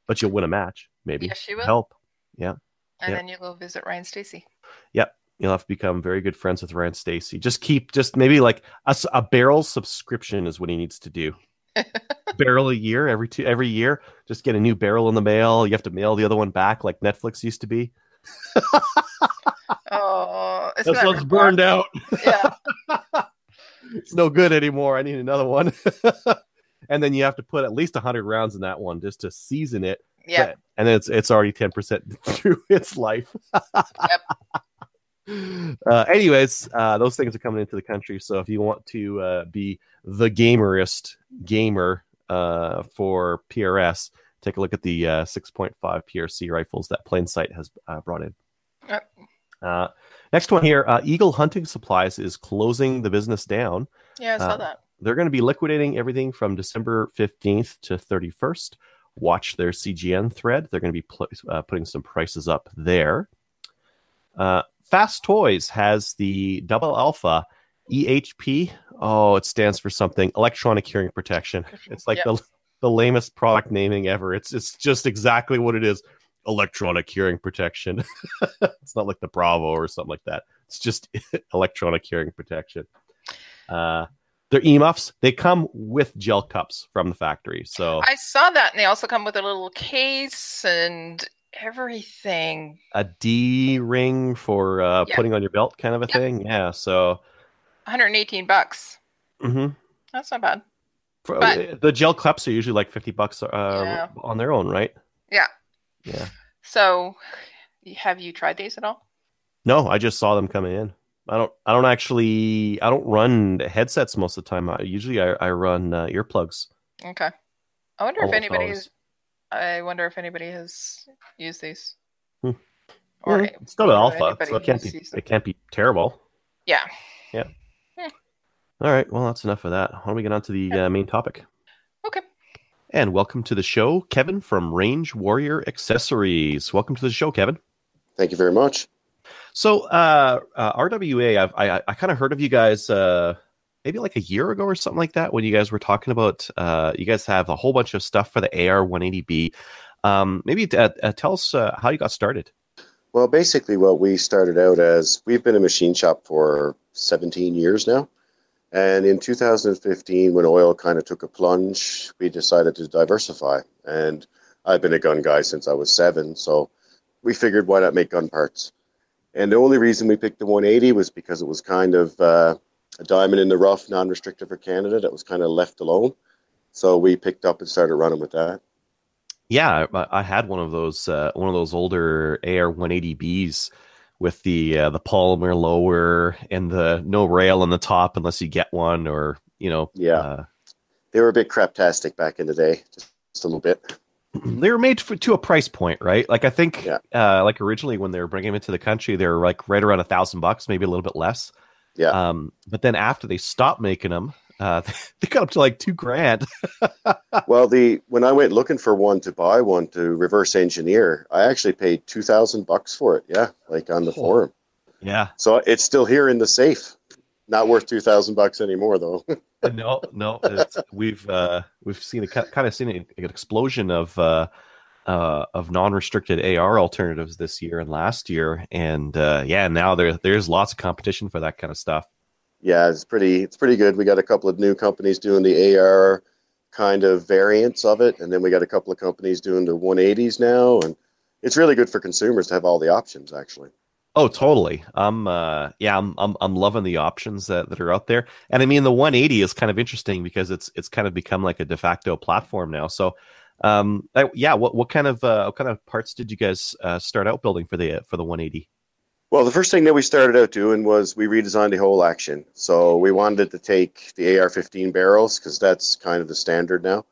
but you'll win a match, maybe. Yes, you will. Help. Yeah. And then you'll go visit Ryan Stacy. Yep. You'll have to become very good friends with Ryan Stacy. Just keep, just maybe like a, a barrel subscription is what he needs to do. Barrel a year every two every year. Just get a new barrel in the mail. You have to mail the other one back like Netflix used to be. oh, this one's burned out. Yeah, it's no good anymore. I need another one. and then you have to put at least hundred rounds in that one just to season it. Yeah, and then it's it's already ten percent through its life. yep. Uh, anyways, uh, those things are coming into the country. So if you want to uh, be the gamerist gamer uh, for PRS, take a look at the uh, 6.5 PRC rifles that Plainsight has uh, brought in. Uh, next one here uh, Eagle Hunting Supplies is closing the business down. Yeah, I saw that. They're going to be liquidating everything from December 15th to 31st. Watch their CGN thread. They're going to be pl- uh, putting some prices up there. Fast Toys has the Double Alpha EHP. Oh, it stands for something electronic hearing protection. It's like Yep. the, the lamest product naming ever. It's, it's just exactly what it is electronic hearing protection. it's not like the Bravo or something like that. It's just electronic hearing protection. Uh, they're emuffs. They come with gel cups from the factory. So I saw that, and they also come with a little case and everything. a D ring for uh, Yeah. putting on your belt, kind of a Yep. thing. Yeah. So 118 bucks. mhm. That's not bad. For, But- the gel cups are usually like fifty bucks uh, Yeah. on their own, right? Yeah. Yeah. So, have you tried these at all? No, I just saw them coming in. I don't. I don't actually. I don't run headsets most of the time. I, usually, I, I run uh, earplugs. Okay. I wonder if anybody's always. Is. I wonder if anybody has used these. Hmm. Or Yeah, it's still an alpha, so it can't be. It can't be terrible. Yeah. Yeah. All right. Well, that's enough of that. Why don't we get on to the uh, main topic? Okay. And welcome to the show, Kevin from Range Warrior Accessories. Welcome to the show, Kevin. Thank you very much. So, uh, uh, RWA, I've, I I kind of heard of you guys uh, maybe like a year ago or something like that when you guys were talking about uh, you guys have a whole bunch of stuff for the AR 180B. Um, maybe uh, uh, tell us uh, how you got started. Well, basically, what we started out as we've been a machine shop for 17 years now. And in 2015, when oil kind of took a plunge, we decided to diversify. And I've been a gun guy since I was seven. So we figured why not make gun parts? And the only reason we picked the 180 was because it was kind of uh, a diamond in the rough, non restricted for Canada that was kind of left alone. So we picked up and started running with that. Yeah, I, I had one of those uh, one of those older AR 180Bs with the uh, the polymer lower and the no rail on the top unless you get one or you know Yeah. uh, They were a bit craptastic back in the day, just, just a little bit. they were made for, to a price point, right? Like I think, Yeah. uh, like originally when they were bringing them into the country, they were like right around a thousand bucks, maybe a little bit less. Yeah. Um, but then after they stopped making them, uh, they got up to like two grand. Well, the when I went looking for one to buy one to reverse engineer, I actually paid two thousand bucks for it. Yeah, like on the Oh. forum. yeah. So it's still here in the safe. Not worth two thousand bucks anymore, though. no, no. It's, we've uh, we've seen a kind of seen an explosion of uh, uh, of non-restricted AR alternatives this year and last year, and uh, yeah, now there there's lots of competition for that kind of stuff. yeah, it's pretty. It's pretty good. We got a couple of new companies doing the AR kind of variants of it, and then we got a couple of companies doing the one eighties now, and it's really good for consumers to have all the options. Actually, Oh, totally. I'm uh yeah, I'm I'm I'm loving the options that, that are out there. And I mean the 180 is kind of interesting because it's it's kind of become like a de facto platform now. So um I, yeah, what what kind of uh what kind of parts did you guys uh start out building for the for the 180? Well, the first thing that we started out doing was we redesigned the whole action. So we wanted to take the AR-15 barrels because that's kind of the standard now,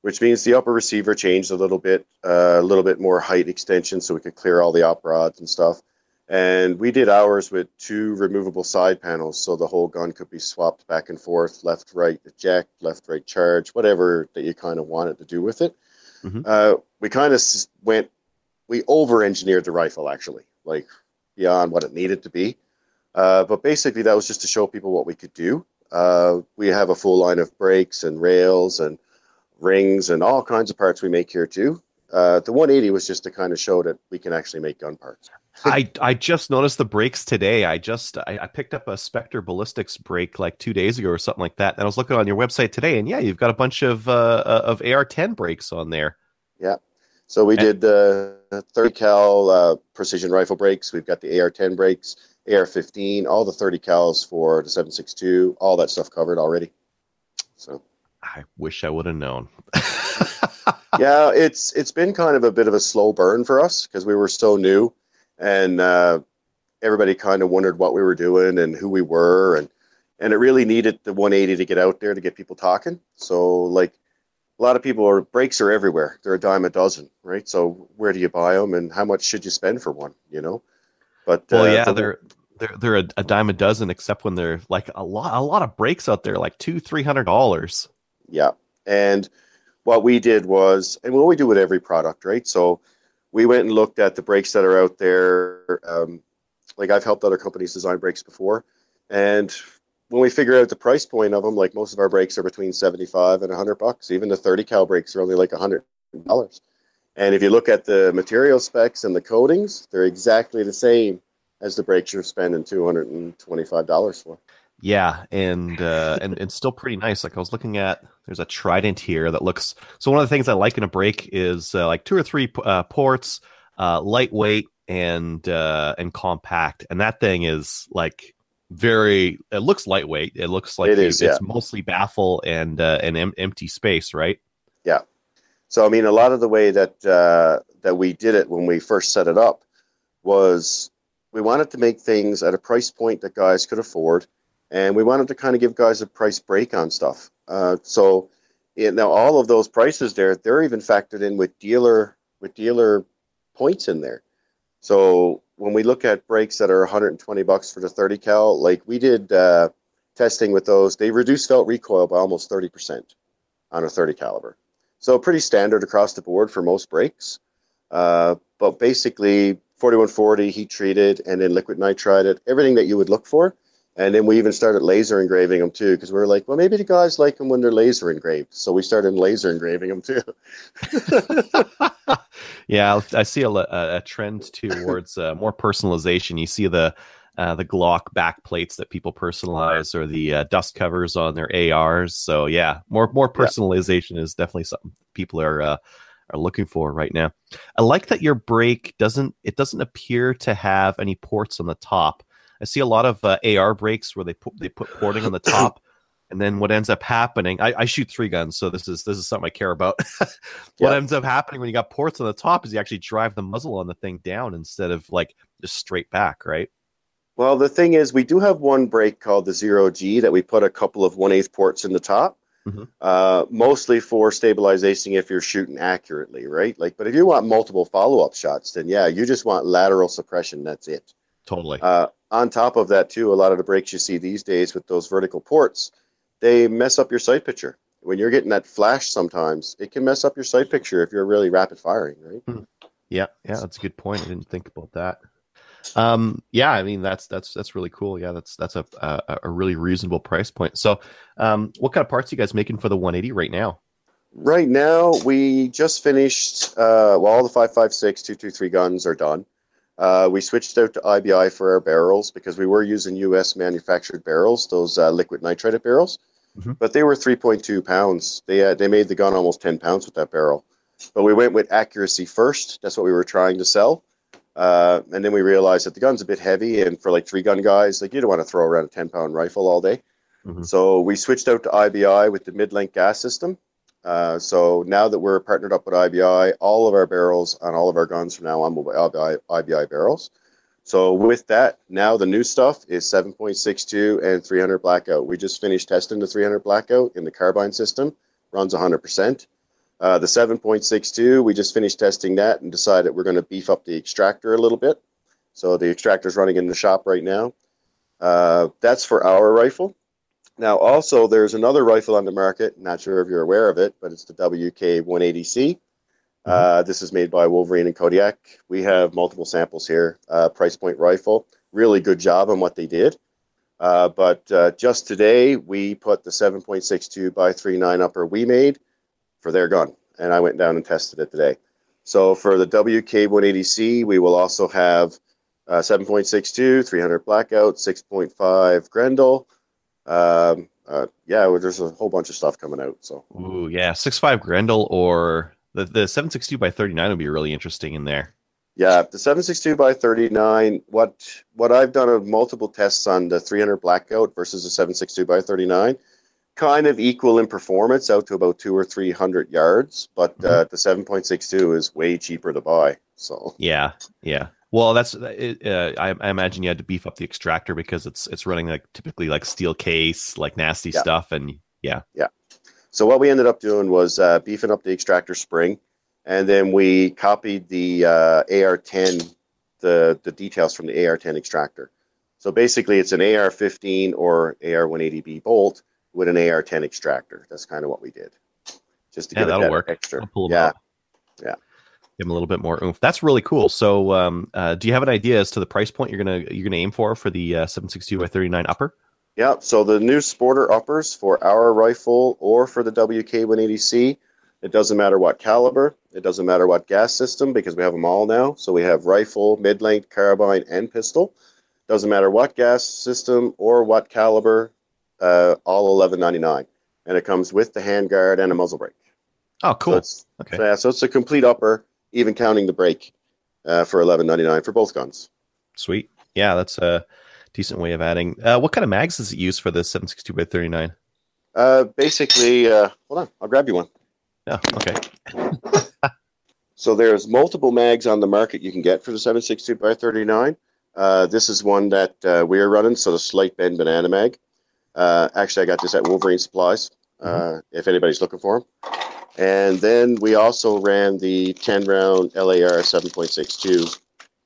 which means the upper receiver changed a little bit, uh, a little bit more height extension, so we could clear all the op rods and stuff. And we did ours with two removable side panels, so the whole gun could be swapped back and forth, left, right, eject, left, right, charge, whatever that you kind of wanted to do with it. Mhm. Uh, we kind of went, we over-engineered the rifle actually, like beyond what it needed to be. Uh, but basically, that was just to show people what we could do. Uh, we have a full line of brakes and rails and rings and all kinds of parts we make here too. Uh, the 180 was just to kind of show that we can actually make gun parts. I I just noticed the brakes today. I just I, I picked up a Spectre ballistics brake like 2 days ago or something like that. And I was looking on your website today and yeah, you've got a bunch of uh of AR10 brakes on there. Yeah, so we And- did uh, 30 cal uh, precision rifle brakes. We've got the AR-10 brakes, AR-15, all the 30 cals for the 7.62, all that stuff covered already. So I wish I would have known. yeah, it's it's been kind of a bit of a slow burn for us because we were so new, and uh, everybody kind of wondered what we were doing and who we were, and and it really needed the 180 to get out there to get people talking. So like a lot of people are brakes are everywhere. They're a dime a dozen, right? So where do you buy them, and how much should you spend for one? You know, but Well, uh, yeah, the- they're they're they're a, a dime a dozen, except when they're like a lot a lot of brakes out there, like two three hundred dollars. Yeah. And what we did was, and what we do with every product, right? So we went and looked at the brakes that are out there. Um, like I've helped other companies design brakes before. And when we figure out the price point of them, like most of our brakes are between 75 and 100 bucks. Even the 30 cal brakes are only like $100. And if you look at the material specs and the coatings, they're exactly the same as the brakes you're spending $225 for. Yeah, and uh, and and still pretty nice. Like I was looking at, there's a Trident here that looks. So one of the things I like in a brake is uh, like two or three uh, ports, uh, lightweight and uh, and compact, and that thing is like very. It looks lightweight. It looks like It is, it's yeah. mostly baffle and uh, an em- empty space, right? Yeah. So I mean, a lot of the way that uh, that we did it when we first set it up was we wanted to make things at a price point that guys could afford, and we wanted to kind of give guys a price break on stuff. Uh, so yeah, now all of those prices there, they're even factored in with dealer with dealer points in there. So when we look at brakes that are 120 bucks for the 30 cal, like we did uh, testing with those, they reduced felt recoil by almost 30 percent on a 30 caliber. So pretty standard across the board for most brakes. Uh, but basically, 4140 heat treated and then liquid nitride it, everything that you would look for. And then we even started laser engraving them too, because we were like, well, maybe the guys like them when they're laser engraved. So we started laser engraving them too. yeah, I see a, a, trend towards uh, more personalization. You see the uh, the Glock back plates that people personalize, or the uh, dust covers on their ARs. So yeah, more more Yeah. personalization is definitely something people are uh, are looking for right now. I like that your brake doesn't it doesn't appear to have any ports on the top. I see a lot of uh, AR brakes where they put they put porting on the top. And then what ends up happening, I, I shoot three guns, so this is this is something I care about. what Yeah. ends up happening when you got ports on the top is you actually drive the muzzle on the thing down instead of like just straight back, right? Well, the thing is, we do have one brake called the Zero G that we put a couple of one eighth ports in the top, Mhm. uh, mostly for stabilization if you're shooting accurately, right? Like, but if you want multiple follow up shots, then yeah, you just want lateral suppression. That's it. Totally. Uh, on top of that, too, a lot of the brakes you see these days with those vertical ports, they mess up your sight picture. When you're getting that flash, sometimes it can mess up your sight picture if you're really rapid firing, right? Yeah, yeah, that's a good point. I didn't think about that. Um, yeah, I mean that's that's that's really cool. Yeah, that's that's a a, a really reasonable price point. So, um, what kind of parts are you guys making for the 180 right now? Right now, we just finished. Uh, well, all the 556, 223 guns are done. Uh, we switched out to IBI for our barrels because we were using U.S. manufactured barrels, those uh, liquid nitrated barrels, Mhm. but they were 3.2 pounds. They uh, they made the gun almost 10 pounds with that barrel. But we went with accuracy first. That's what we were trying to sell. Uh, and then we realized that the gun's a bit heavy, and for like three gun guys, like you don't want to throw around a 10 pound rifle all day. Mhm. So we switched out to IBI with the mid length gas system. Uh, so now that we're partnered up with IBI, all of our barrels on all of our guns from now on will be IBI, IBI barrels. So with that, now the new stuff is 7.62 and 300 blackout. We just finished testing the 300 blackout in the carbine system, runs 100%. Uh, the 7.62, we just finished testing that and decided we're going to beef up the extractor a little bit. So the extractor's running in the shop right now. Uh, that's for our rifle. Now, also, there's another rifle on the market. Not sure if you're aware of it, but it's the WK 180C. Uh, this is made by Wolverine and Kodiak. We have multiple samples here. Uh, price point rifle. Really good job on what they did. Uh, but uh, just today, we put the 7.62 by 39 upper we made for their gun, and I went down and tested it today. So for the WK 180C, we will also have uh, 7.62, 300 blackout, 6.5 Grendel. Um, uh, yeah, well, there's a whole bunch of stuff coming out. So Ooh, yeah, six five Grendel or the the 762 by 39 would be really interesting in there. yeah, the 7.62 by 39. What what I've done of multiple tests on the 300 blackout versus the 7.62 by 39, kind of equal in performance out to about two or three hundred yards, but uh, the 7.62 is way cheaper to buy. So Yeah, yeah. Well, that's uh, I, I imagine you had to beef up the extractor because it's it's running like typically like steel case, like nasty Yeah. stuff, and yeah, yeah. So what we ended up doing was uh, beefing up the extractor spring, and then we copied the uh, AR10, the the details from the AR10 extractor. So basically, it's an AR15 or AR180B bolt with an AR10 extractor. That's kind of what we did, just to Yeah, give it that'll that work. extra. Pull 'em yeah. Give them a little bit more oomph. That's really cool. So, um, uh, do you have an idea as to the price point you're gonna you're gonna aim for for the uh, 762 by 39 upper? yeah. So the new Sporter uppers for our rifle or for the WK180C, it doesn't matter what caliber, it doesn't matter what gas system because we have them all now. So we have rifle, mid-length, carbine, and pistol. Doesn't matter what gas system or what caliber, uh, all 11.99, and it comes with the handguard and a muzzle brake. Oh, cool. it's, Okay. so, yeah, so it's a complete upper, even counting the brake uh, for 11.99 for both guns. Sweet. Yeah, that's a decent way of adding. Uh, what kind of mags does it use for the 762 by 39? Uh, basically, uh, hold on, I'll grab you one. Yeah. Okay. So there's multiple mags on the market you can get for the 762 by 39. Uh, this is one that uh, we're running, so the Slight Bend Banana Mag. Uh, actually, I got this at Wolverine Supplies, uh, if anybody's looking for them. And then we also ran the 10 round LAR 7.62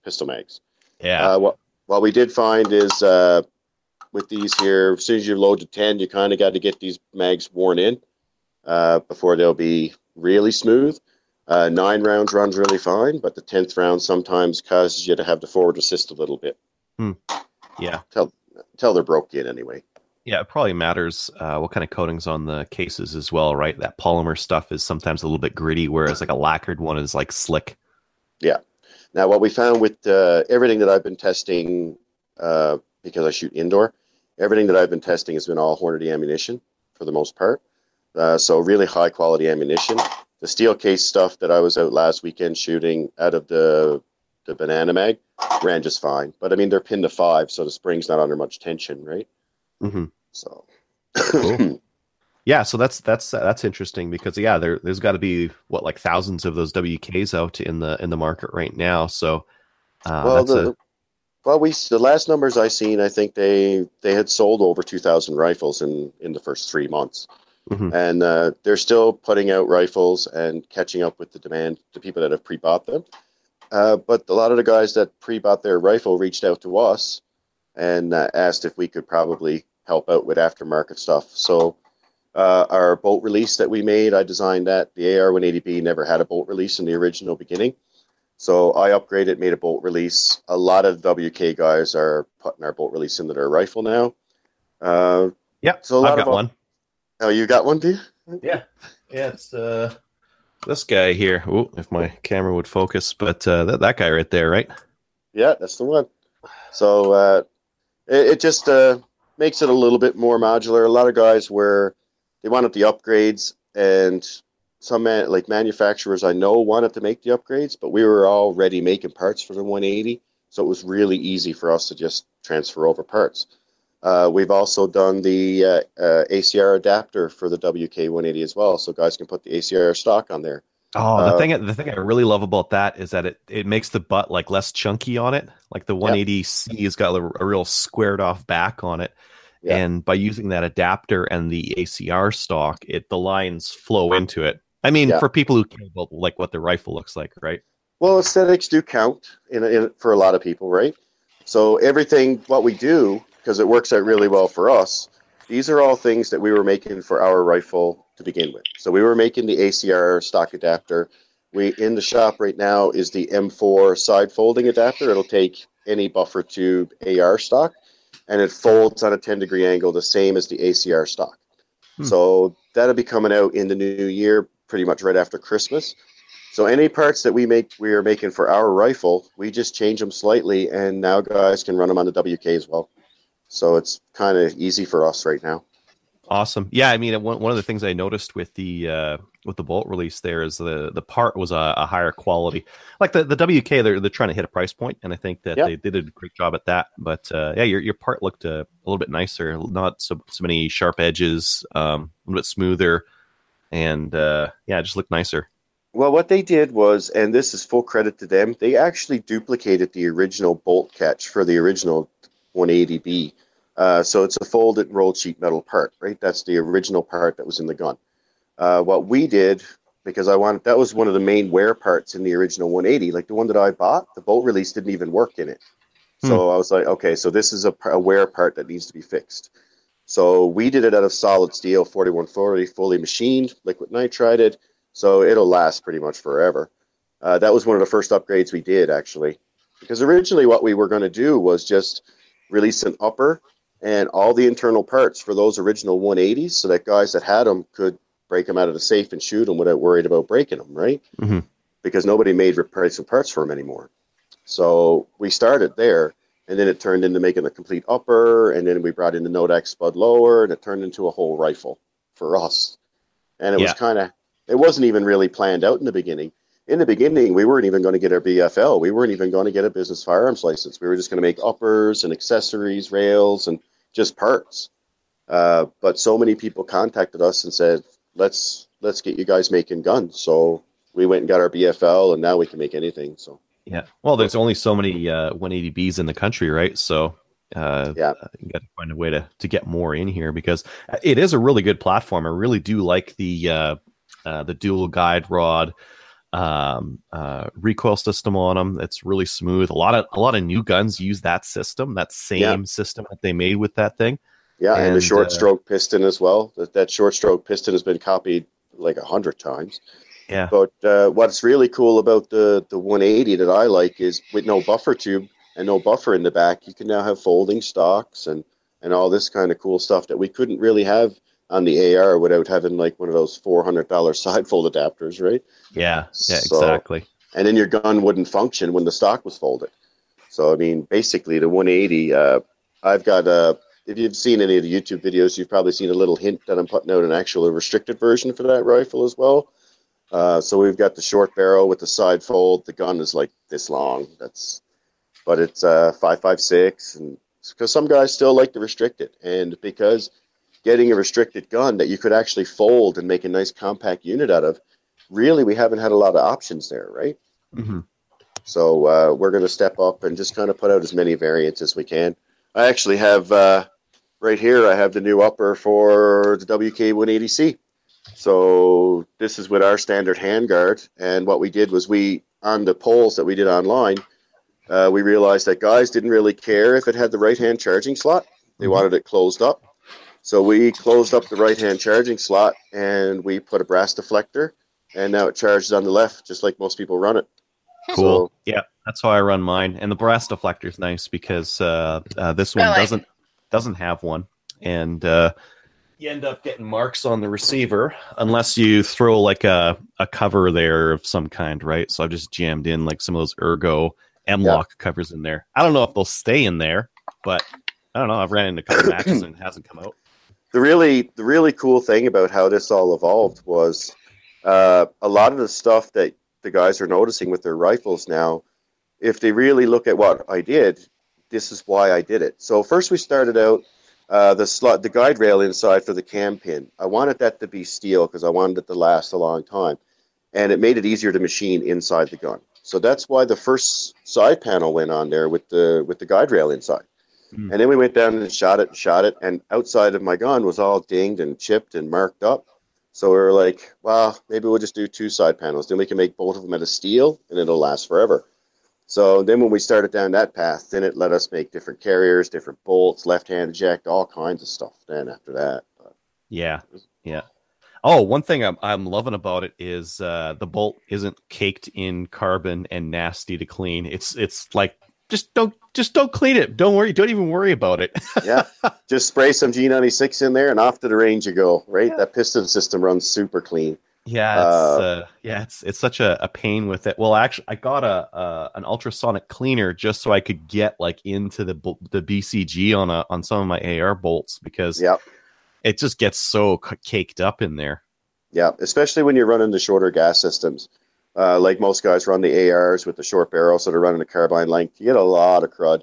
pistol mags. Yeah. Uh, what, what we did find is uh, with these here, as soon as you load to 10, you kind of got to get these mags worn in uh, before they'll be really smooth. Uh, nine rounds runs really fine, but the 10th round sometimes causes you to have to forward assist a little bit yeah. Tell until they're broke in anyway. Yeah. It probably matters uh, what kind of coatings on the cases as well, right? That polymer stuff is sometimes a little bit gritty, whereas like a lacquered one is like slick. Yeah. Now, what we found with uh, everything that I've been testing, uh, because I shoot indoor, everything that I've been testing has been all Hornady ammunition for the most part. Uh, so really high quality ammunition. The steel case stuff that I was out last weekend shooting out of the the banana mag ran just fine. But I mean, they're pinned to five, so the spring's not under much tension, right? Hmm So. Cool. Yeah, so that's that's that's interesting because yeah, there there's got to be what like thousands of those WKs out in the in the market right now. So uh, well, that's the, a, well, we the last numbers I seen, I think they they had sold over two thousand rifles in in the first three months, Mhm. and uh, they're still putting out rifles and catching up with the demand. The people that have pre-bought them, uh, but a lot of the guys that pre-bought their rifle reached out to us and uh, asked if we could probably help out with aftermarket stuff. So. Uh, our bolt release that we made, I designed that. The AR180B never had a bolt release in the original beginning. So I upgraded, made a bolt release. A lot of WK guys are putting our bolt release into their rifle now. Uh, yeah. so I've got of- one. oh, you got one, do you? Yeah, yeah. It's uh, this guy here. Ooh, if my camera would focus, but uh, that that guy right there, right? Yeah, that's the one. So uh, it, it just uh, makes it a little bit more modular. A lot of guys where they wanted the upgrades, and some man, like manufacturers I know wanted to make the upgrades, but we were already making parts for the 180, so it was really easy for us to just transfer over parts. Uh, we've also done the uh, uh, ACR adapter for the WK180 as well, so guys can put the ACR stock on there. Oh, the Uh, thing the thing I really love about that is that it it makes the butt like less chunky on it. Like the 180C has got a, a real squared off back on it. Yeah. And by using that adapter and the ACR stock, it the lines flow into it. I mean, Yeah. for people who care about like what the rifle looks like, right? Well, aesthetics do count in, in for a lot of people, right? So everything what we do because it works out really well for us. These are all things that we were making for our rifle to begin with. So we were making the ACR stock adapter. We in the shop right now is the M4 side folding adapter. It'll take any buffer tube AR stock, and it folds on a 10 degree angle, the same as the ACR stock. Hmm. So that'll be coming out in the new year, pretty much right after Christmas. So any parts that we make, we are making for our rifle, we just change them slightly, and now guys can run them on the WK as well. So it's kind of easy for us right now. Awesome. Yeah, I mean, one, one of the things I noticed with the uh, with the bolt release there is the the part was a, a higher quality. Like the, the WK, they're they're trying to hit a price point, and I think that Yeah. they, they did a great job at that. But uh, yeah, your your part looked uh, a little bit nicer, not so so many sharp edges, um, a little bit smoother, and uh, yeah, it just looked nicer. Well, what they did was, and this is full credit to them, they actually duplicated the original bolt catch for the original 180B. Uh, so it's a folded rolled sheet metal part, right? That's the original part that was in the gun. Uh, what we did, because I wanted, that was one of the main wear parts in the original 180. Like the one that I bought, the bolt release didn't even work in it. So I was like, okay, so this is a, a wear part that needs to be fixed. So we did it out of solid steel, 4140, fully machined, liquid nitrided. So it'll last pretty much forever. Uh, that was one of the first upgrades we did, actually. Because originally what we were going to do was just release an upper and all the internal parts for those original 180s so that guys that had them could break them out of the safe and shoot them without worried about breaking them, right? Mhm. Because nobody made replacement parts for them anymore. So we started there, and then it turned into making the complete upper, and then we brought in the Nodak Spud lower, and it turned into a whole rifle for us. And it was kind of, it wasn't even really planned out in the beginning. In the beginning, we weren't even going to get our BFL. We weren't even going to get a business firearms license. We were just going to make uppers and accessories, rails, and just parts. Uh, but so many people contacted us and said, "Let's let's get you guys making guns." So we went and got our BFL, and now we can make anything. So Yeah. Well, there's only so many uh, 180Bs in the country, right? So uh, Yeah. you got to find a way to to get more in here because it is a really good platform. I really do like the uh, uh, the dual guide rod um, uh, recoil system on them. It's really smooth. A lot of a lot of new guns use that system, that same Yeah. system that they made with that thing. yeah, and, the short uh, stroke piston as well. That that short stroke piston has been copied like a hundred times. Yeah. But uh, what's really cool about the the 180 that I like is with no buffer tube and no buffer in the back, you can now have folding stocks and and all this kind of cool stuff that we couldn't really have on the AR without having like one of those four hundred dollar side fold adapters, right? Yeah. Yeah. So- Exactly. And then your gun wouldn't function when the stock was folded. So I mean, basically the 180. Uh, I've got uh, if you've seen any of the YouTube videos, you've probably seen a little hint that I'm putting out an actual restricted version for that rifle as well. Uh, so we've got the short barrel with the side fold. The gun is like this long. That's, but it's uh, five five six, and because some guys still like to restrict it, and because getting a restricted gun that you could actually fold and make a nice compact unit out of, really we haven't had a lot of options there, right? hmm So uh, we're going to step up and just kind of put out as many variants as we can. I actually have uh, right here. I have the new upper for the WK180C. So this is with our standard handguard, and what we did was we on the polls that we did online, uh, we realized that guys didn't really care if it had the right hand charging slot. They Mhm. wanted it closed up. So we closed up the right hand charging slot and we put a brass deflector, and now it charges on the left, just like most people run it. Cool. So- yeah, that's how I run mine. And the brass deflector is nice because uh, uh, this one I like doesn't doesn't have one, and uh, you end up getting marks on the receiver unless you throw like a a cover there of some kind, right? So I've just jammed in like some of those ergo M-LOK covers in there. I don't know if they'll stay in there, but I don't know. I've ran into a couple matches and it hasn't come out. The really the really cool thing about how this all evolved was uh, a lot of the stuff that the guys are noticing with their rifles now if they really look at what i did this is why i did it. So first we started out uh, the slot the guide rail inside for the cam pin. I wanted that to be steel because i wanted it to last a long time and it made it easier to machine inside the gun. So that's why the first side panel went on there with the with the guide rail inside Hmm. and then we went down and shot it and shot it. And outside of my gun was all dinged and chipped and marked up. So we were like, well, maybe we'll just do two side panels. Then we can make both of them out of steel and it'll last forever. So then when we started down that path, then it let us make different carriers, different bolts, left hand eject, all kinds of stuff then after that. But Yeah, yeah. Oh, one thing I'm I'm loving about it is uh, the bolt isn't caked in carbon and nasty to clean. It's it's like just don't just don't clean it. Don't worry. Don't even worry about it. yeah, just spray some G96 in there and off to the range you go, right? Yeah. That piston system runs super clean. Yeah, it's Uh, uh, yeah, it's it's such a, a pain with it. Well, actually, I got a uh, an ultrasonic cleaner just so I could get like into the the BCG on a on some of my AR bolts because Yep. it just gets so c- caked up in there. Yeah, especially when you're running the shorter gas systems. Uh, like most guys run the ARs with the short barrel, so they're running a carbine length. You get a lot of crud.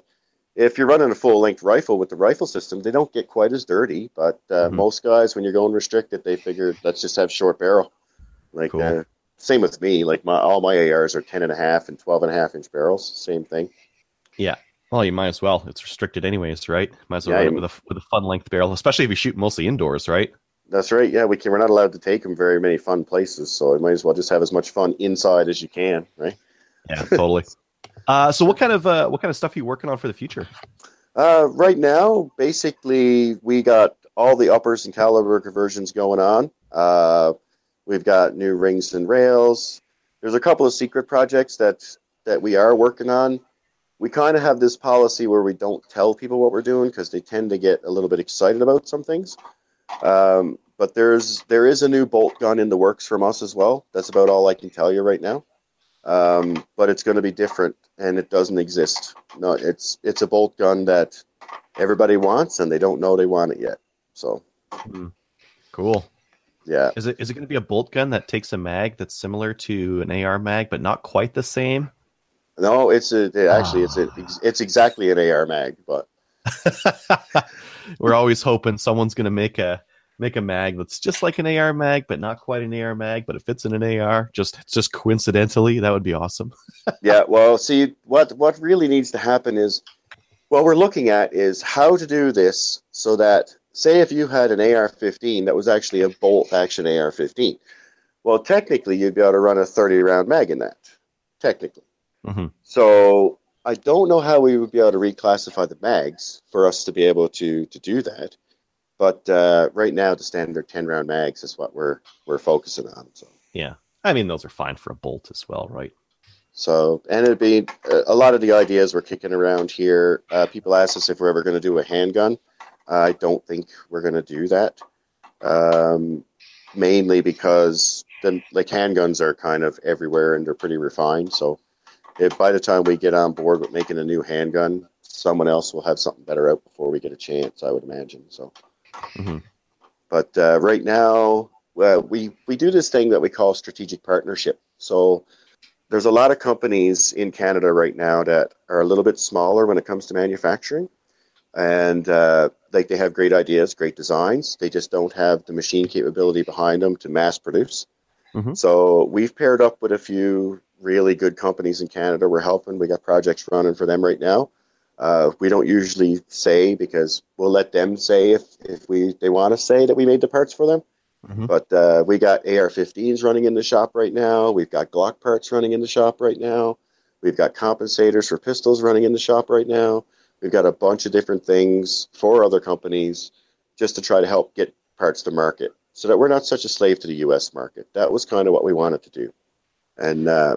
If you're running a full length rifle with the rifle system, they don't get quite as dirty. But uh, Mhm. most guys, when you're going restricted, they figure let's just have short barrel. Like, Cool. uh, same with me. Like my all my ARs are 10 and a half and 12 and a half inch barrels. Same thing. Yeah. Well, you might as well. It's restricted anyways, right? Might as well Yeah, run it with a with a fun length barrel, especially if you shoot mostly indoors, right? That's right. Yeah, we can. We're not allowed to take them very many fun places, so it might as well just have as much fun inside as you can, right? Yeah, totally. uh, so what kind of uh, what kind of stuff are you working on for the future? Uh, right now, basically, we got all the uppers and caliber conversions going on. Uh, we've got new rings and rails. There's a couple of secret projects that that we are working on. We kind of have this policy where we don't tell people what we're doing because they tend to get a little bit excited about some things. Um, but there's there is a new bolt gun in the works from us as well. That's about all I can tell you right now. Um, but it's going to be different, and it doesn't exist. No, it's it's a bolt gun that everybody wants, and they don't know they want it yet. So Cool. yeah, Is it is it going to be a bolt gun that takes a mag that's similar to an AR mag, but not quite the same? no, it's a it- actually it's a, it's exactly an AR mag, but We're always hoping someone's going to make a make a mag that's just like an AR mag, but not quite an AR mag, but it fits in an AR. Just just coincidentally, that would be awesome. yeah. Well, see what what really needs to happen is what we're looking at is how to do this so that say if you had an AR-15 that was actually a bolt action AR-15, well, technically you'd be able to run a 30 round mag in that, technically. Mhm. So I don't know how we would be able to reclassify the mags for us to be able to to do that. But uh, right now, the standard 10 round mags is what we're we're focusing on. So. Yeah, I mean those are fine for a bolt as well, right? So, and it'd be uh, a lot of the ideas we're kicking around here. Uh, people ask us if we're ever going to do a handgun. I don't think we're going to do that. Um, mainly because the like handguns are kind of everywhere and they're pretty refined. So, if by the time we get on board with making a new handgun, someone else will have something better out before we get a chance. I would imagine. So, Mhm. but uh, right now, we we do this thing that we call strategic partnership. So there's a lot of companies in Canada right now that are a little bit smaller when it comes to manufacturing, and uh, like they have great ideas, great designs. They just don't have the machine capability behind them to mass produce. Mhm. So we've paired up with a few really good companies in Canada. We're helping. We got projects running for them right now. Uh, we don't usually say because we'll let them say if, if we they want to say that we made the parts for them. Mhm. But uh, we got AR-15s running in the shop right now. We've got Glock parts running in the shop right now. We've got compensators for pistols running in the shop right now. We've got a bunch of different things for other companies just to try to help get parts to market so that we're not such a slave to the US market. That was kind of what we wanted to do. And uh,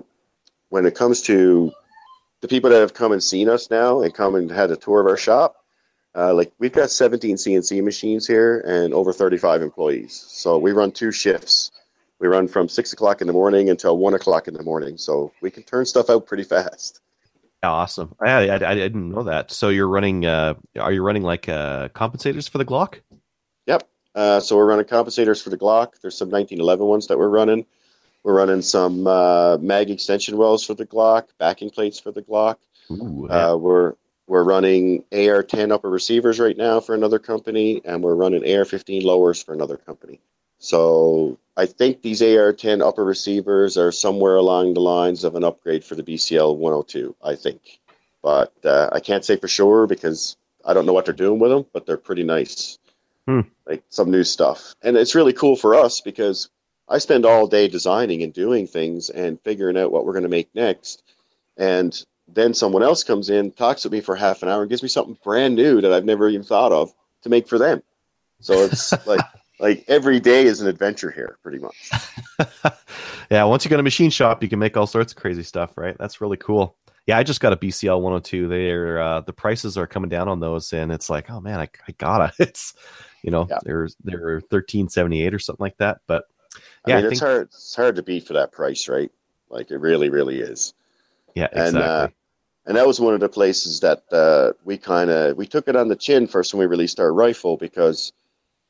when it comes to the people that have come and seen us now and come and had a tour of our shop, uh, like we've got 17 CNC machines here and over 35 employees. So we run two shifts. We run from six o'clock in the morning until one o'clock in the morning. So we can turn stuff out pretty fast. Awesome. I, I, I didn't know that. So you're running? Uh, are you running like uh, compensators for the Glock? Yep. Uh, so we're running compensators for the Glock. There's some 1911 ones that we're running. We're running some uh, mag extension wells for the Glock, backing plates for the Glock. Ooh, yeah. Uh, we're we're running AR-10 upper receivers right now for another company, and we're running AR-15 lowers for another company. So I think these AR-10 upper receivers are somewhere along the lines of an upgrade for the BCL 102. I think, but uh, I can't say for sure because I don't know what they're doing with them. But they're pretty nice, Hmm. like some new stuff, and it's really cool for us because I spend all day designing and doing things and figuring out what we're going to make next, and then someone else comes in, talks with me for half an hour, and gives me something brand new that I've never even thought of to make for them. So it's like like every day is an adventure here, pretty much. yeah, once you go to machine shop, you can make all sorts of crazy stuff, right? That's really cool. Yeah, I just got a BCL 102. They're uh, the prices are coming down on those, and it's like, oh man, I, I gotta. It's you know, Yeah. they're they're thirteen seventy eight or something like that. But I yeah, I mean, it's think- hard. It's hard to beat for that price, right? Like it really, really is. yeah, And exactly. uh, and that was one of the places that uh, we kind of we took it on the chin first when we released our rifle because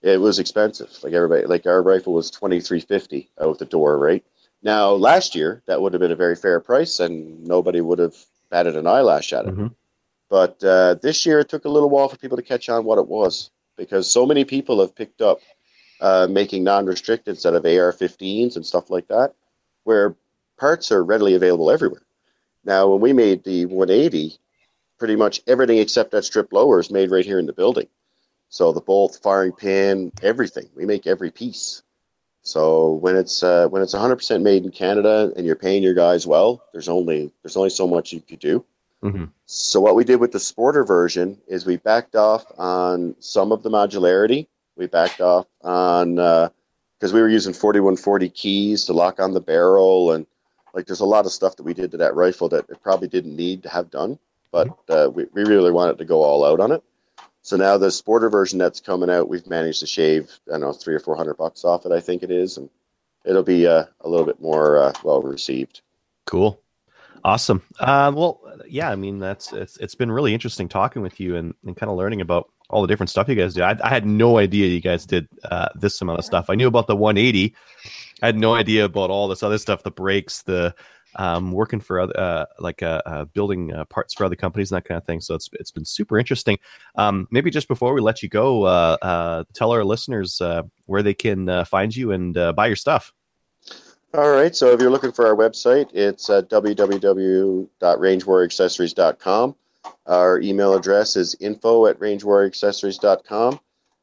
it was expensive. Like everybody, like our rifle was twenty three fifty out the door, right? Now last year that would have been a very fair price, and nobody would have batted an eyelash at it. Mhm. But uh, this year it took a little while for people to catch on what it was because so many people have picked up uh, making non-restricted instead of AR-15s and stuff like that. where parts are readily available everywhere. Now, when we made the 180, pretty much everything except that strip lower is made right here in the building. So the bolt, firing pin, everything. We make every piece. So when it's uh, when it's 100% made in Canada and you're paying your guys well, there's only there's only so much you could do. Mhm. So what we did with the Sporter version is we backed off on some of the modularity. We backed off on because we were using 4140 keys to lock on the barrel and like there's a lot of stuff that we did to that rifle that it probably didn't need to have done, but uh, we, we really wanted to go all out on it. So now the Sporter version that's coming out, we've managed to shave I don't know three or four hundred bucks off it. I think it is, and it'll be uh, a little bit more uh, well received. Cool. Awesome. Uh, well, yeah, I mean, that's it's it's been really interesting talking with you and, and kind of learning about all the different stuff you guys do. I, I had no idea you guys did uh, this amount of stuff. I knew about the 180. I had no idea about all this other stuff, the brakes, the um, working for other, uh, like uh, uh, building uh, parts for other companies and that kind of thing. So it's it's been super interesting. Um, maybe just before we let you go, uh, uh, tell our listeners where they can find you and buy your stuff. All right. So if you're looking for our website, it's uh, our email address is info at rangewarriorsaccessories.com.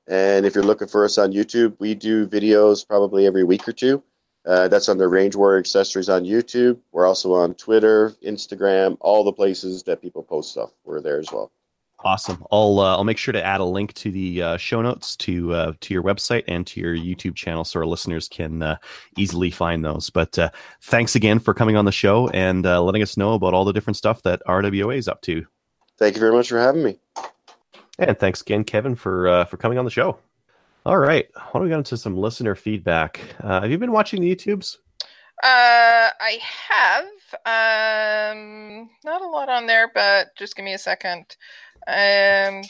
And if you're looking for us on YouTube, we do videos probably every week or two. Uh, that's on the Range Warrior Accessories on YouTube. We're also on Twitter, Instagram, all the places that people post stuff. We're there as well. Awesome. I'll uh, I'll make sure to add a link to the uh, show notes to uh, to your website and to your YouTube channel, so our listeners can uh, easily find those. But uh, thanks again for coming on the show and uh, letting us know about all the different stuff that RWA is up to. Thank you very much for having me. And thanks again, Kevin, for uh, for coming on the show. All right, why don't we get into some listener feedback? Uh, have you been watching the YouTubes? Uh, I have um not a lot on there, but just give me a second. Um,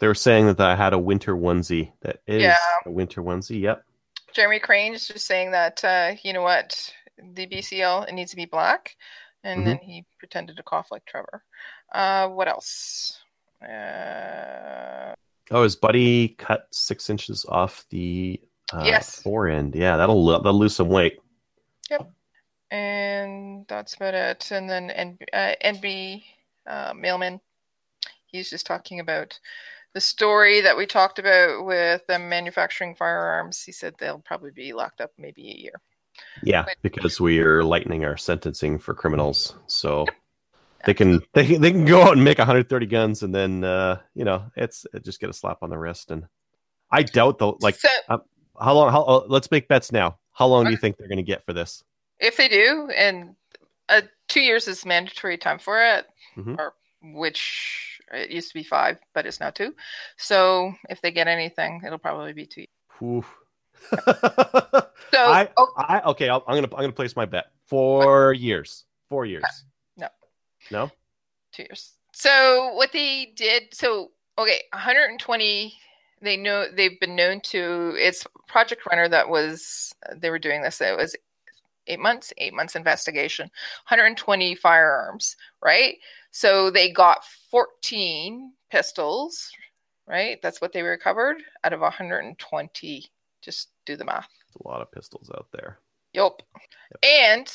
They were saying that I had a winter onesie. That is Yeah. a winter onesie. Yep. Jeremy Crane is just saying that uh, you know what, the BCL it needs to be black, and Mhm. then he pretended to cough like Trevor. Uh, what else? Uh, Oh, his buddy cut six inches off the uh, Yes. fore end. Yeah, that'll that'll lose some weight. Yep, and that's about it. And then N- uh, NB uh, Mailman, he's just talking about the story that we talked about with them manufacturing firearms. He said they'll probably be locked up maybe a year. Yeah, But- because we are lightening our sentencing for criminals, so they can they they can go out and make 130 guns, and then uh, you know it's it just get a slap on the wrist. And I doubt the Like so how long? How uh, let's make bets now. How long do you think they're going to get for this? if they do, and uh, two years is mandatory time for it, Mhm. or which it used to be five, but it's now two. So if they get anything, it'll probably be two. Oof. So I, oh, I okay. I'll, I'm gonna I'm gonna place my bet. Four years. Four years. No. Two years. So what they did, so okay, 120. They know they've been known to. It's Project Runner that was they were doing this. It was eight months, eight months investigation, 120 firearms, right? So they got 14 pistols, right? That's what they recovered out of 120. Just do the math. There's a lot of pistols out there. Yup. And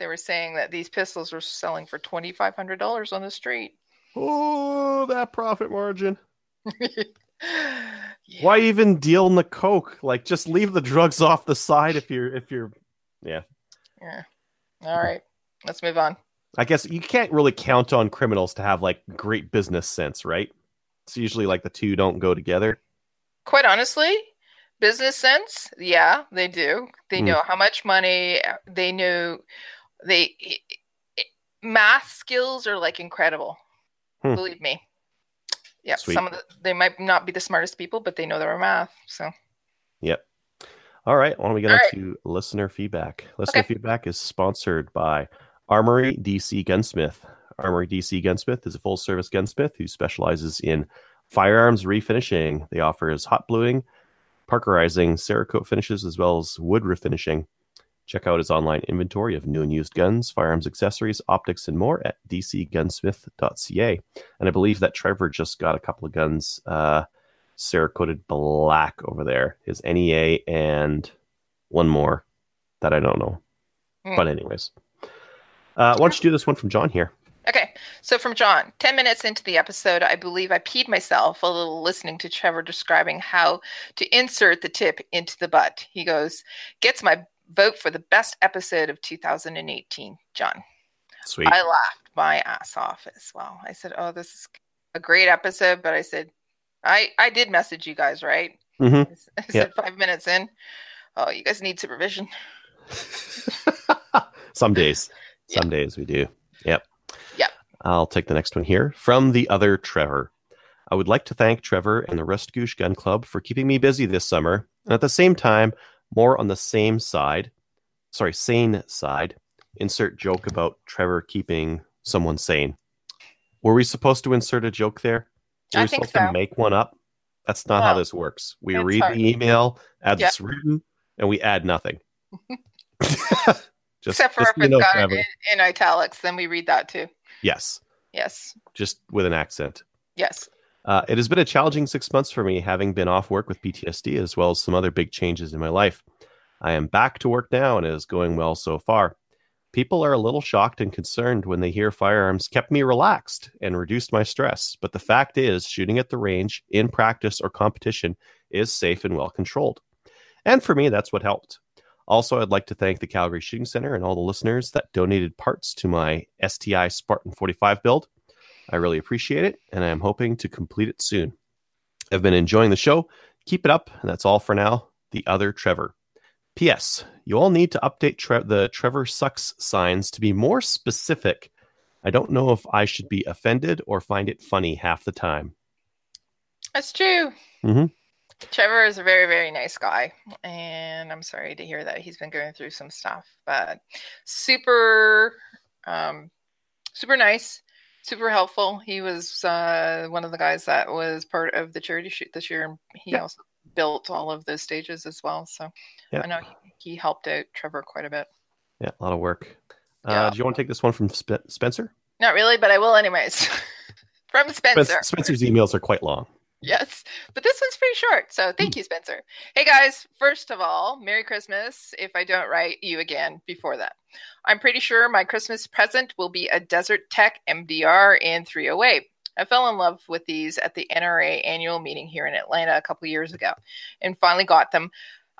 they were saying that these pistols were selling for $2,500 on the street. Oh, that profit margin. Yeah. Why even deal in the coke? Like, just leave the drugs off the side if you're if you're. Yeah. Yeah. All right. Let's move on. I guess you can't really count on criminals to have like great business sense, right? It's usually like the two don't go together. Quite honestly, business sense, yeah, they do. They Hmm. know how much money. They know they math skills are like incredible. Hmm. Believe me. Yeah, Sweet. some of the, they might not be the smartest people, but they know their math. So Yep. All right. Why don't we get All on right. to listener feedback? Listener Okay. feedback is sponsored by Armory DC Gunsmith. Armory DC Gunsmith is a full service gunsmith who specializes in firearms refinishing. They offer is hot bluing, parkerizing, Cerakote finishes, as well as wood refinishing. Check out his online inventory of new and used guns, firearms accessories, optics, and more at dcgunsmith.ca. And I believe that Trevor just got a couple of guns uh, Cerakoted black over there. His NEA and one more that I don't know. Hmm. But anyways, uh, why don't you do this one from John here? Okay, so from John, 10 minutes into the episode, I believe I peed myself a little listening to Trevor describing how to insert the tip into the butt. He goes, gets my vote for the best episode of 2018, John. Sweet. I laughed my ass off as well. I said, "Oh, this is a great episode," but I said, "I I did message you guys, right?" Mhm. I said five minutes in. Oh, you guys need supervision. Some days. Some days we do. Yep. Yep. I'll take the next one here from the other Trevor. I would like to thank Trevor and the Rescoosh Gun Club for keeping me busy this summer, and at the same time, more on the same side, sorry, sane side. Insert joke about Trevor keeping someone sane. Were we supposed to insert a joke there? Were I we think supposed to make one up? That's not how this works. We It's read hard. the email, add Yep. this written, and we add nothing. just, Except for if so it's know, got Trevor. it in, in italics, then we read that too. Yes, Yes, just with an accent. yes. Uh, it has been a challenging six months for me, having been off work with PTSD as well as some other big changes in my life. I am back to work now and it is going well so far. People are a little shocked and concerned when they hear firearms kept me relaxed and reduced my stress. But the fact is, shooting at the range in practice or competition is safe and well controlled. And for me, that's what helped. Also, I'd like to thank the Calgary Shooting Center and all the listeners that donated parts to my STI Spartan 45 build. I really appreciate it, and I am hoping to complete it soon. I've been enjoying the show. Keep it up, and that's all for now. The other Trevor. P.S. You all need to update tre- the Trevor sucks signs to be more specific. I don't know if I should be offended or find it funny half the time. That's true. Mhm. Trevor is a very, very nice guy. And I'm sorry to hear that he's been going through some stuff, but super, um, super nice, super helpful. He was uh, one of the guys that was part of the charity shoot this year. And he Yeah. also built all of those stages as well. So Yeah. I know he, he helped out Trevor quite a bit. Yeah, a lot of work. Uh, Do you want to take this one from Spe- Spencer? Not really, but I will anyways. From Spencer. Spencer's emails are quite long. Yes, but this one's pretty short. So thank you, Spencer. Hey guys, first of all, Merry Christmas if I don't write you again before that. I'm pretty sure my Christmas present will be a Desert Tech MDR in 308. I fell in love with these at the NRA annual meeting here in Atlanta a couple years ago and finally got them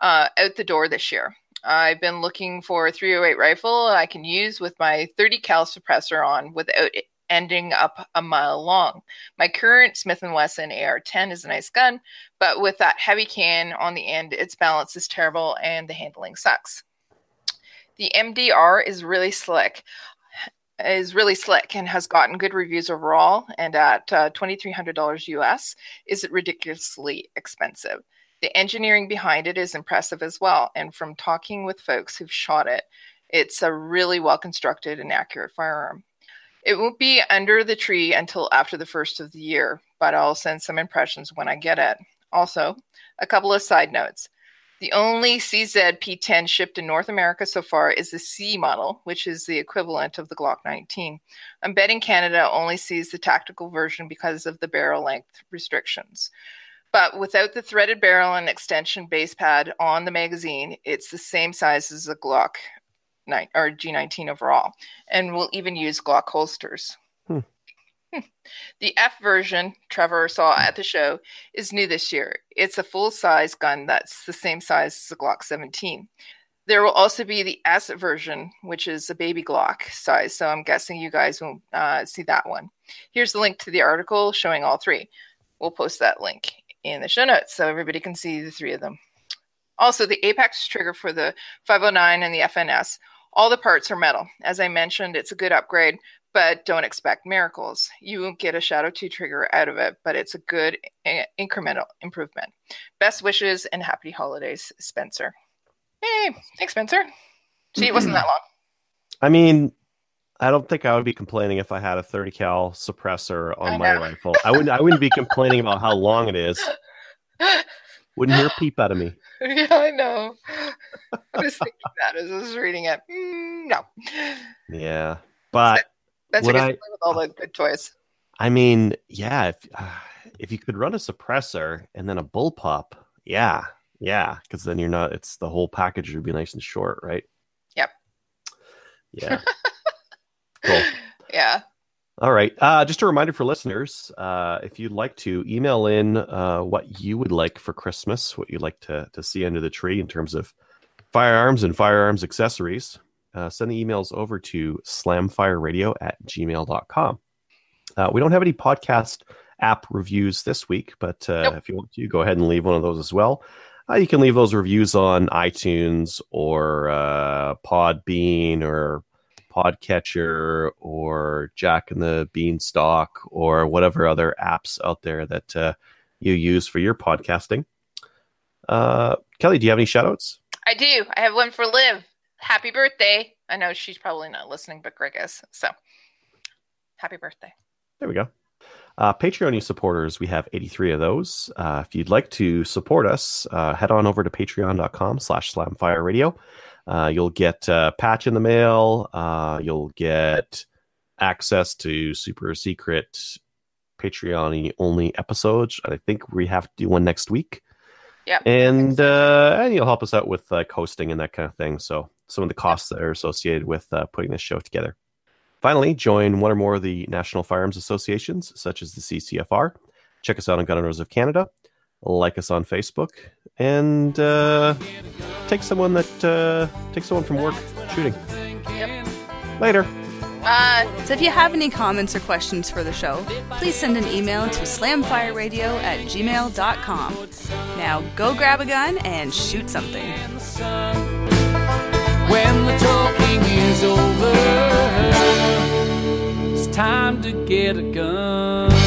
uh, out the door this year. I've been looking for a 308 rifle I can use with my 30 cal suppressor on without it ending up a mile long. My current Smith & Wesson AR-10 is a nice gun, but with that heavy can on the end, its balance is terrible and the handling sucks. The MDR is really slick. Is really slick and has gotten good reviews overall. And at uh, $2,300 US, is it ridiculously expensive? The engineering behind it is impressive as well. And from talking with folks who've shot it, it's a really well constructed and accurate firearm. It won't be under the tree until after the first of the year, but I'll send some impressions when I get it. Also, a couple of side notes. The only CZ P10 shipped in North America so far is the C model, which is the equivalent of the Glock 19. I'm betting Canada only sees the tactical version because of the barrel length restrictions. But without the threaded barrel and extension base pad on the magazine, it's the same size as the Glock 9 or G19 overall, and we'll even use Glock holsters. Hmm. Hmm. The F version Trevor saw at the show is new this year. It's a full size gun that's the same size as the Glock 17. There will also be the S version, which is a baby Glock size. So I'm guessing you guys won't uh, see that one. Here's the link to the article showing all three. We'll post that link in the show notes so everybody can see the three of them. Also, the Apex trigger for the 509 and the FNS, all the parts are metal. As I mentioned, it's a good upgrade, but don't expect miracles. You won't get a Shadow 2 trigger out of it, but it's a good eh, incremental improvement. Best wishes and happy holidays, Spencer. Hey, thanks, Spencer. See, it wasn't that long. I mean, I don't think I would be complaining if I had a 30 cal suppressor on my rifle. I wouldn't. I wouldn't be complaining about how long it is. Wouldn't hear a peep out of me. yeah, I know. I was thinking that as I was reading it. Mm, no. Yeah, but That's what I- with all the good toys. I mean, yeah, if uh, if you could run a suppressor and then a bullpup, yeah, yeah, because then you're not. It's the whole package would be nice and short, right? Yep. Yeah. cool. Yeah. All right. Uh, just a reminder for listeners uh, if you'd like to email in uh, what you would like for Christmas, what you'd like to, to see under the tree in terms of firearms and firearms accessories, uh, send the emails over to slamfireradio at gmail.com. Uh, we don't have any podcast app reviews this week, but uh, Nope. if you want to, go ahead and leave one of those as well. Uh, you can leave those reviews on iTunes or uh, Podbean or Podcatcher or Jack and the Beanstalk or whatever other apps out there that uh, you use for your podcasting. Uh, Kelly, do you have any shoutouts? I do. I have one for Liv. Happy birthday. I know she's probably not listening, but Greg is. So happy birthday. There we go. Uh, Patreon supporters, we have 83 of those. Uh, if you'd like to support us, uh, head on over to patreon.com slash slamfireradio. Uh, you'll get a patch in the mail. Uh, you'll get access to super secret Patreon only episodes. I think we have to do one next week. Yep. And, uh, and you'll help us out with like hosting and that kind of thing. So some of the costs that are associated with uh, putting this show together. Finally, join one or more of the National Firearms Associations, such as the CCFR. Check us out on Gun Owners of Canada. Like us on Facebook, and uh, take someone that uh, take someone from work shooting. Yep. Later. Uh, So if you have any comments or questions for the show, please send an email to slamfireradio at gmail.com. Now go grab a gun and shoot something. in the sun. When the talking is over, it's time to get a gun.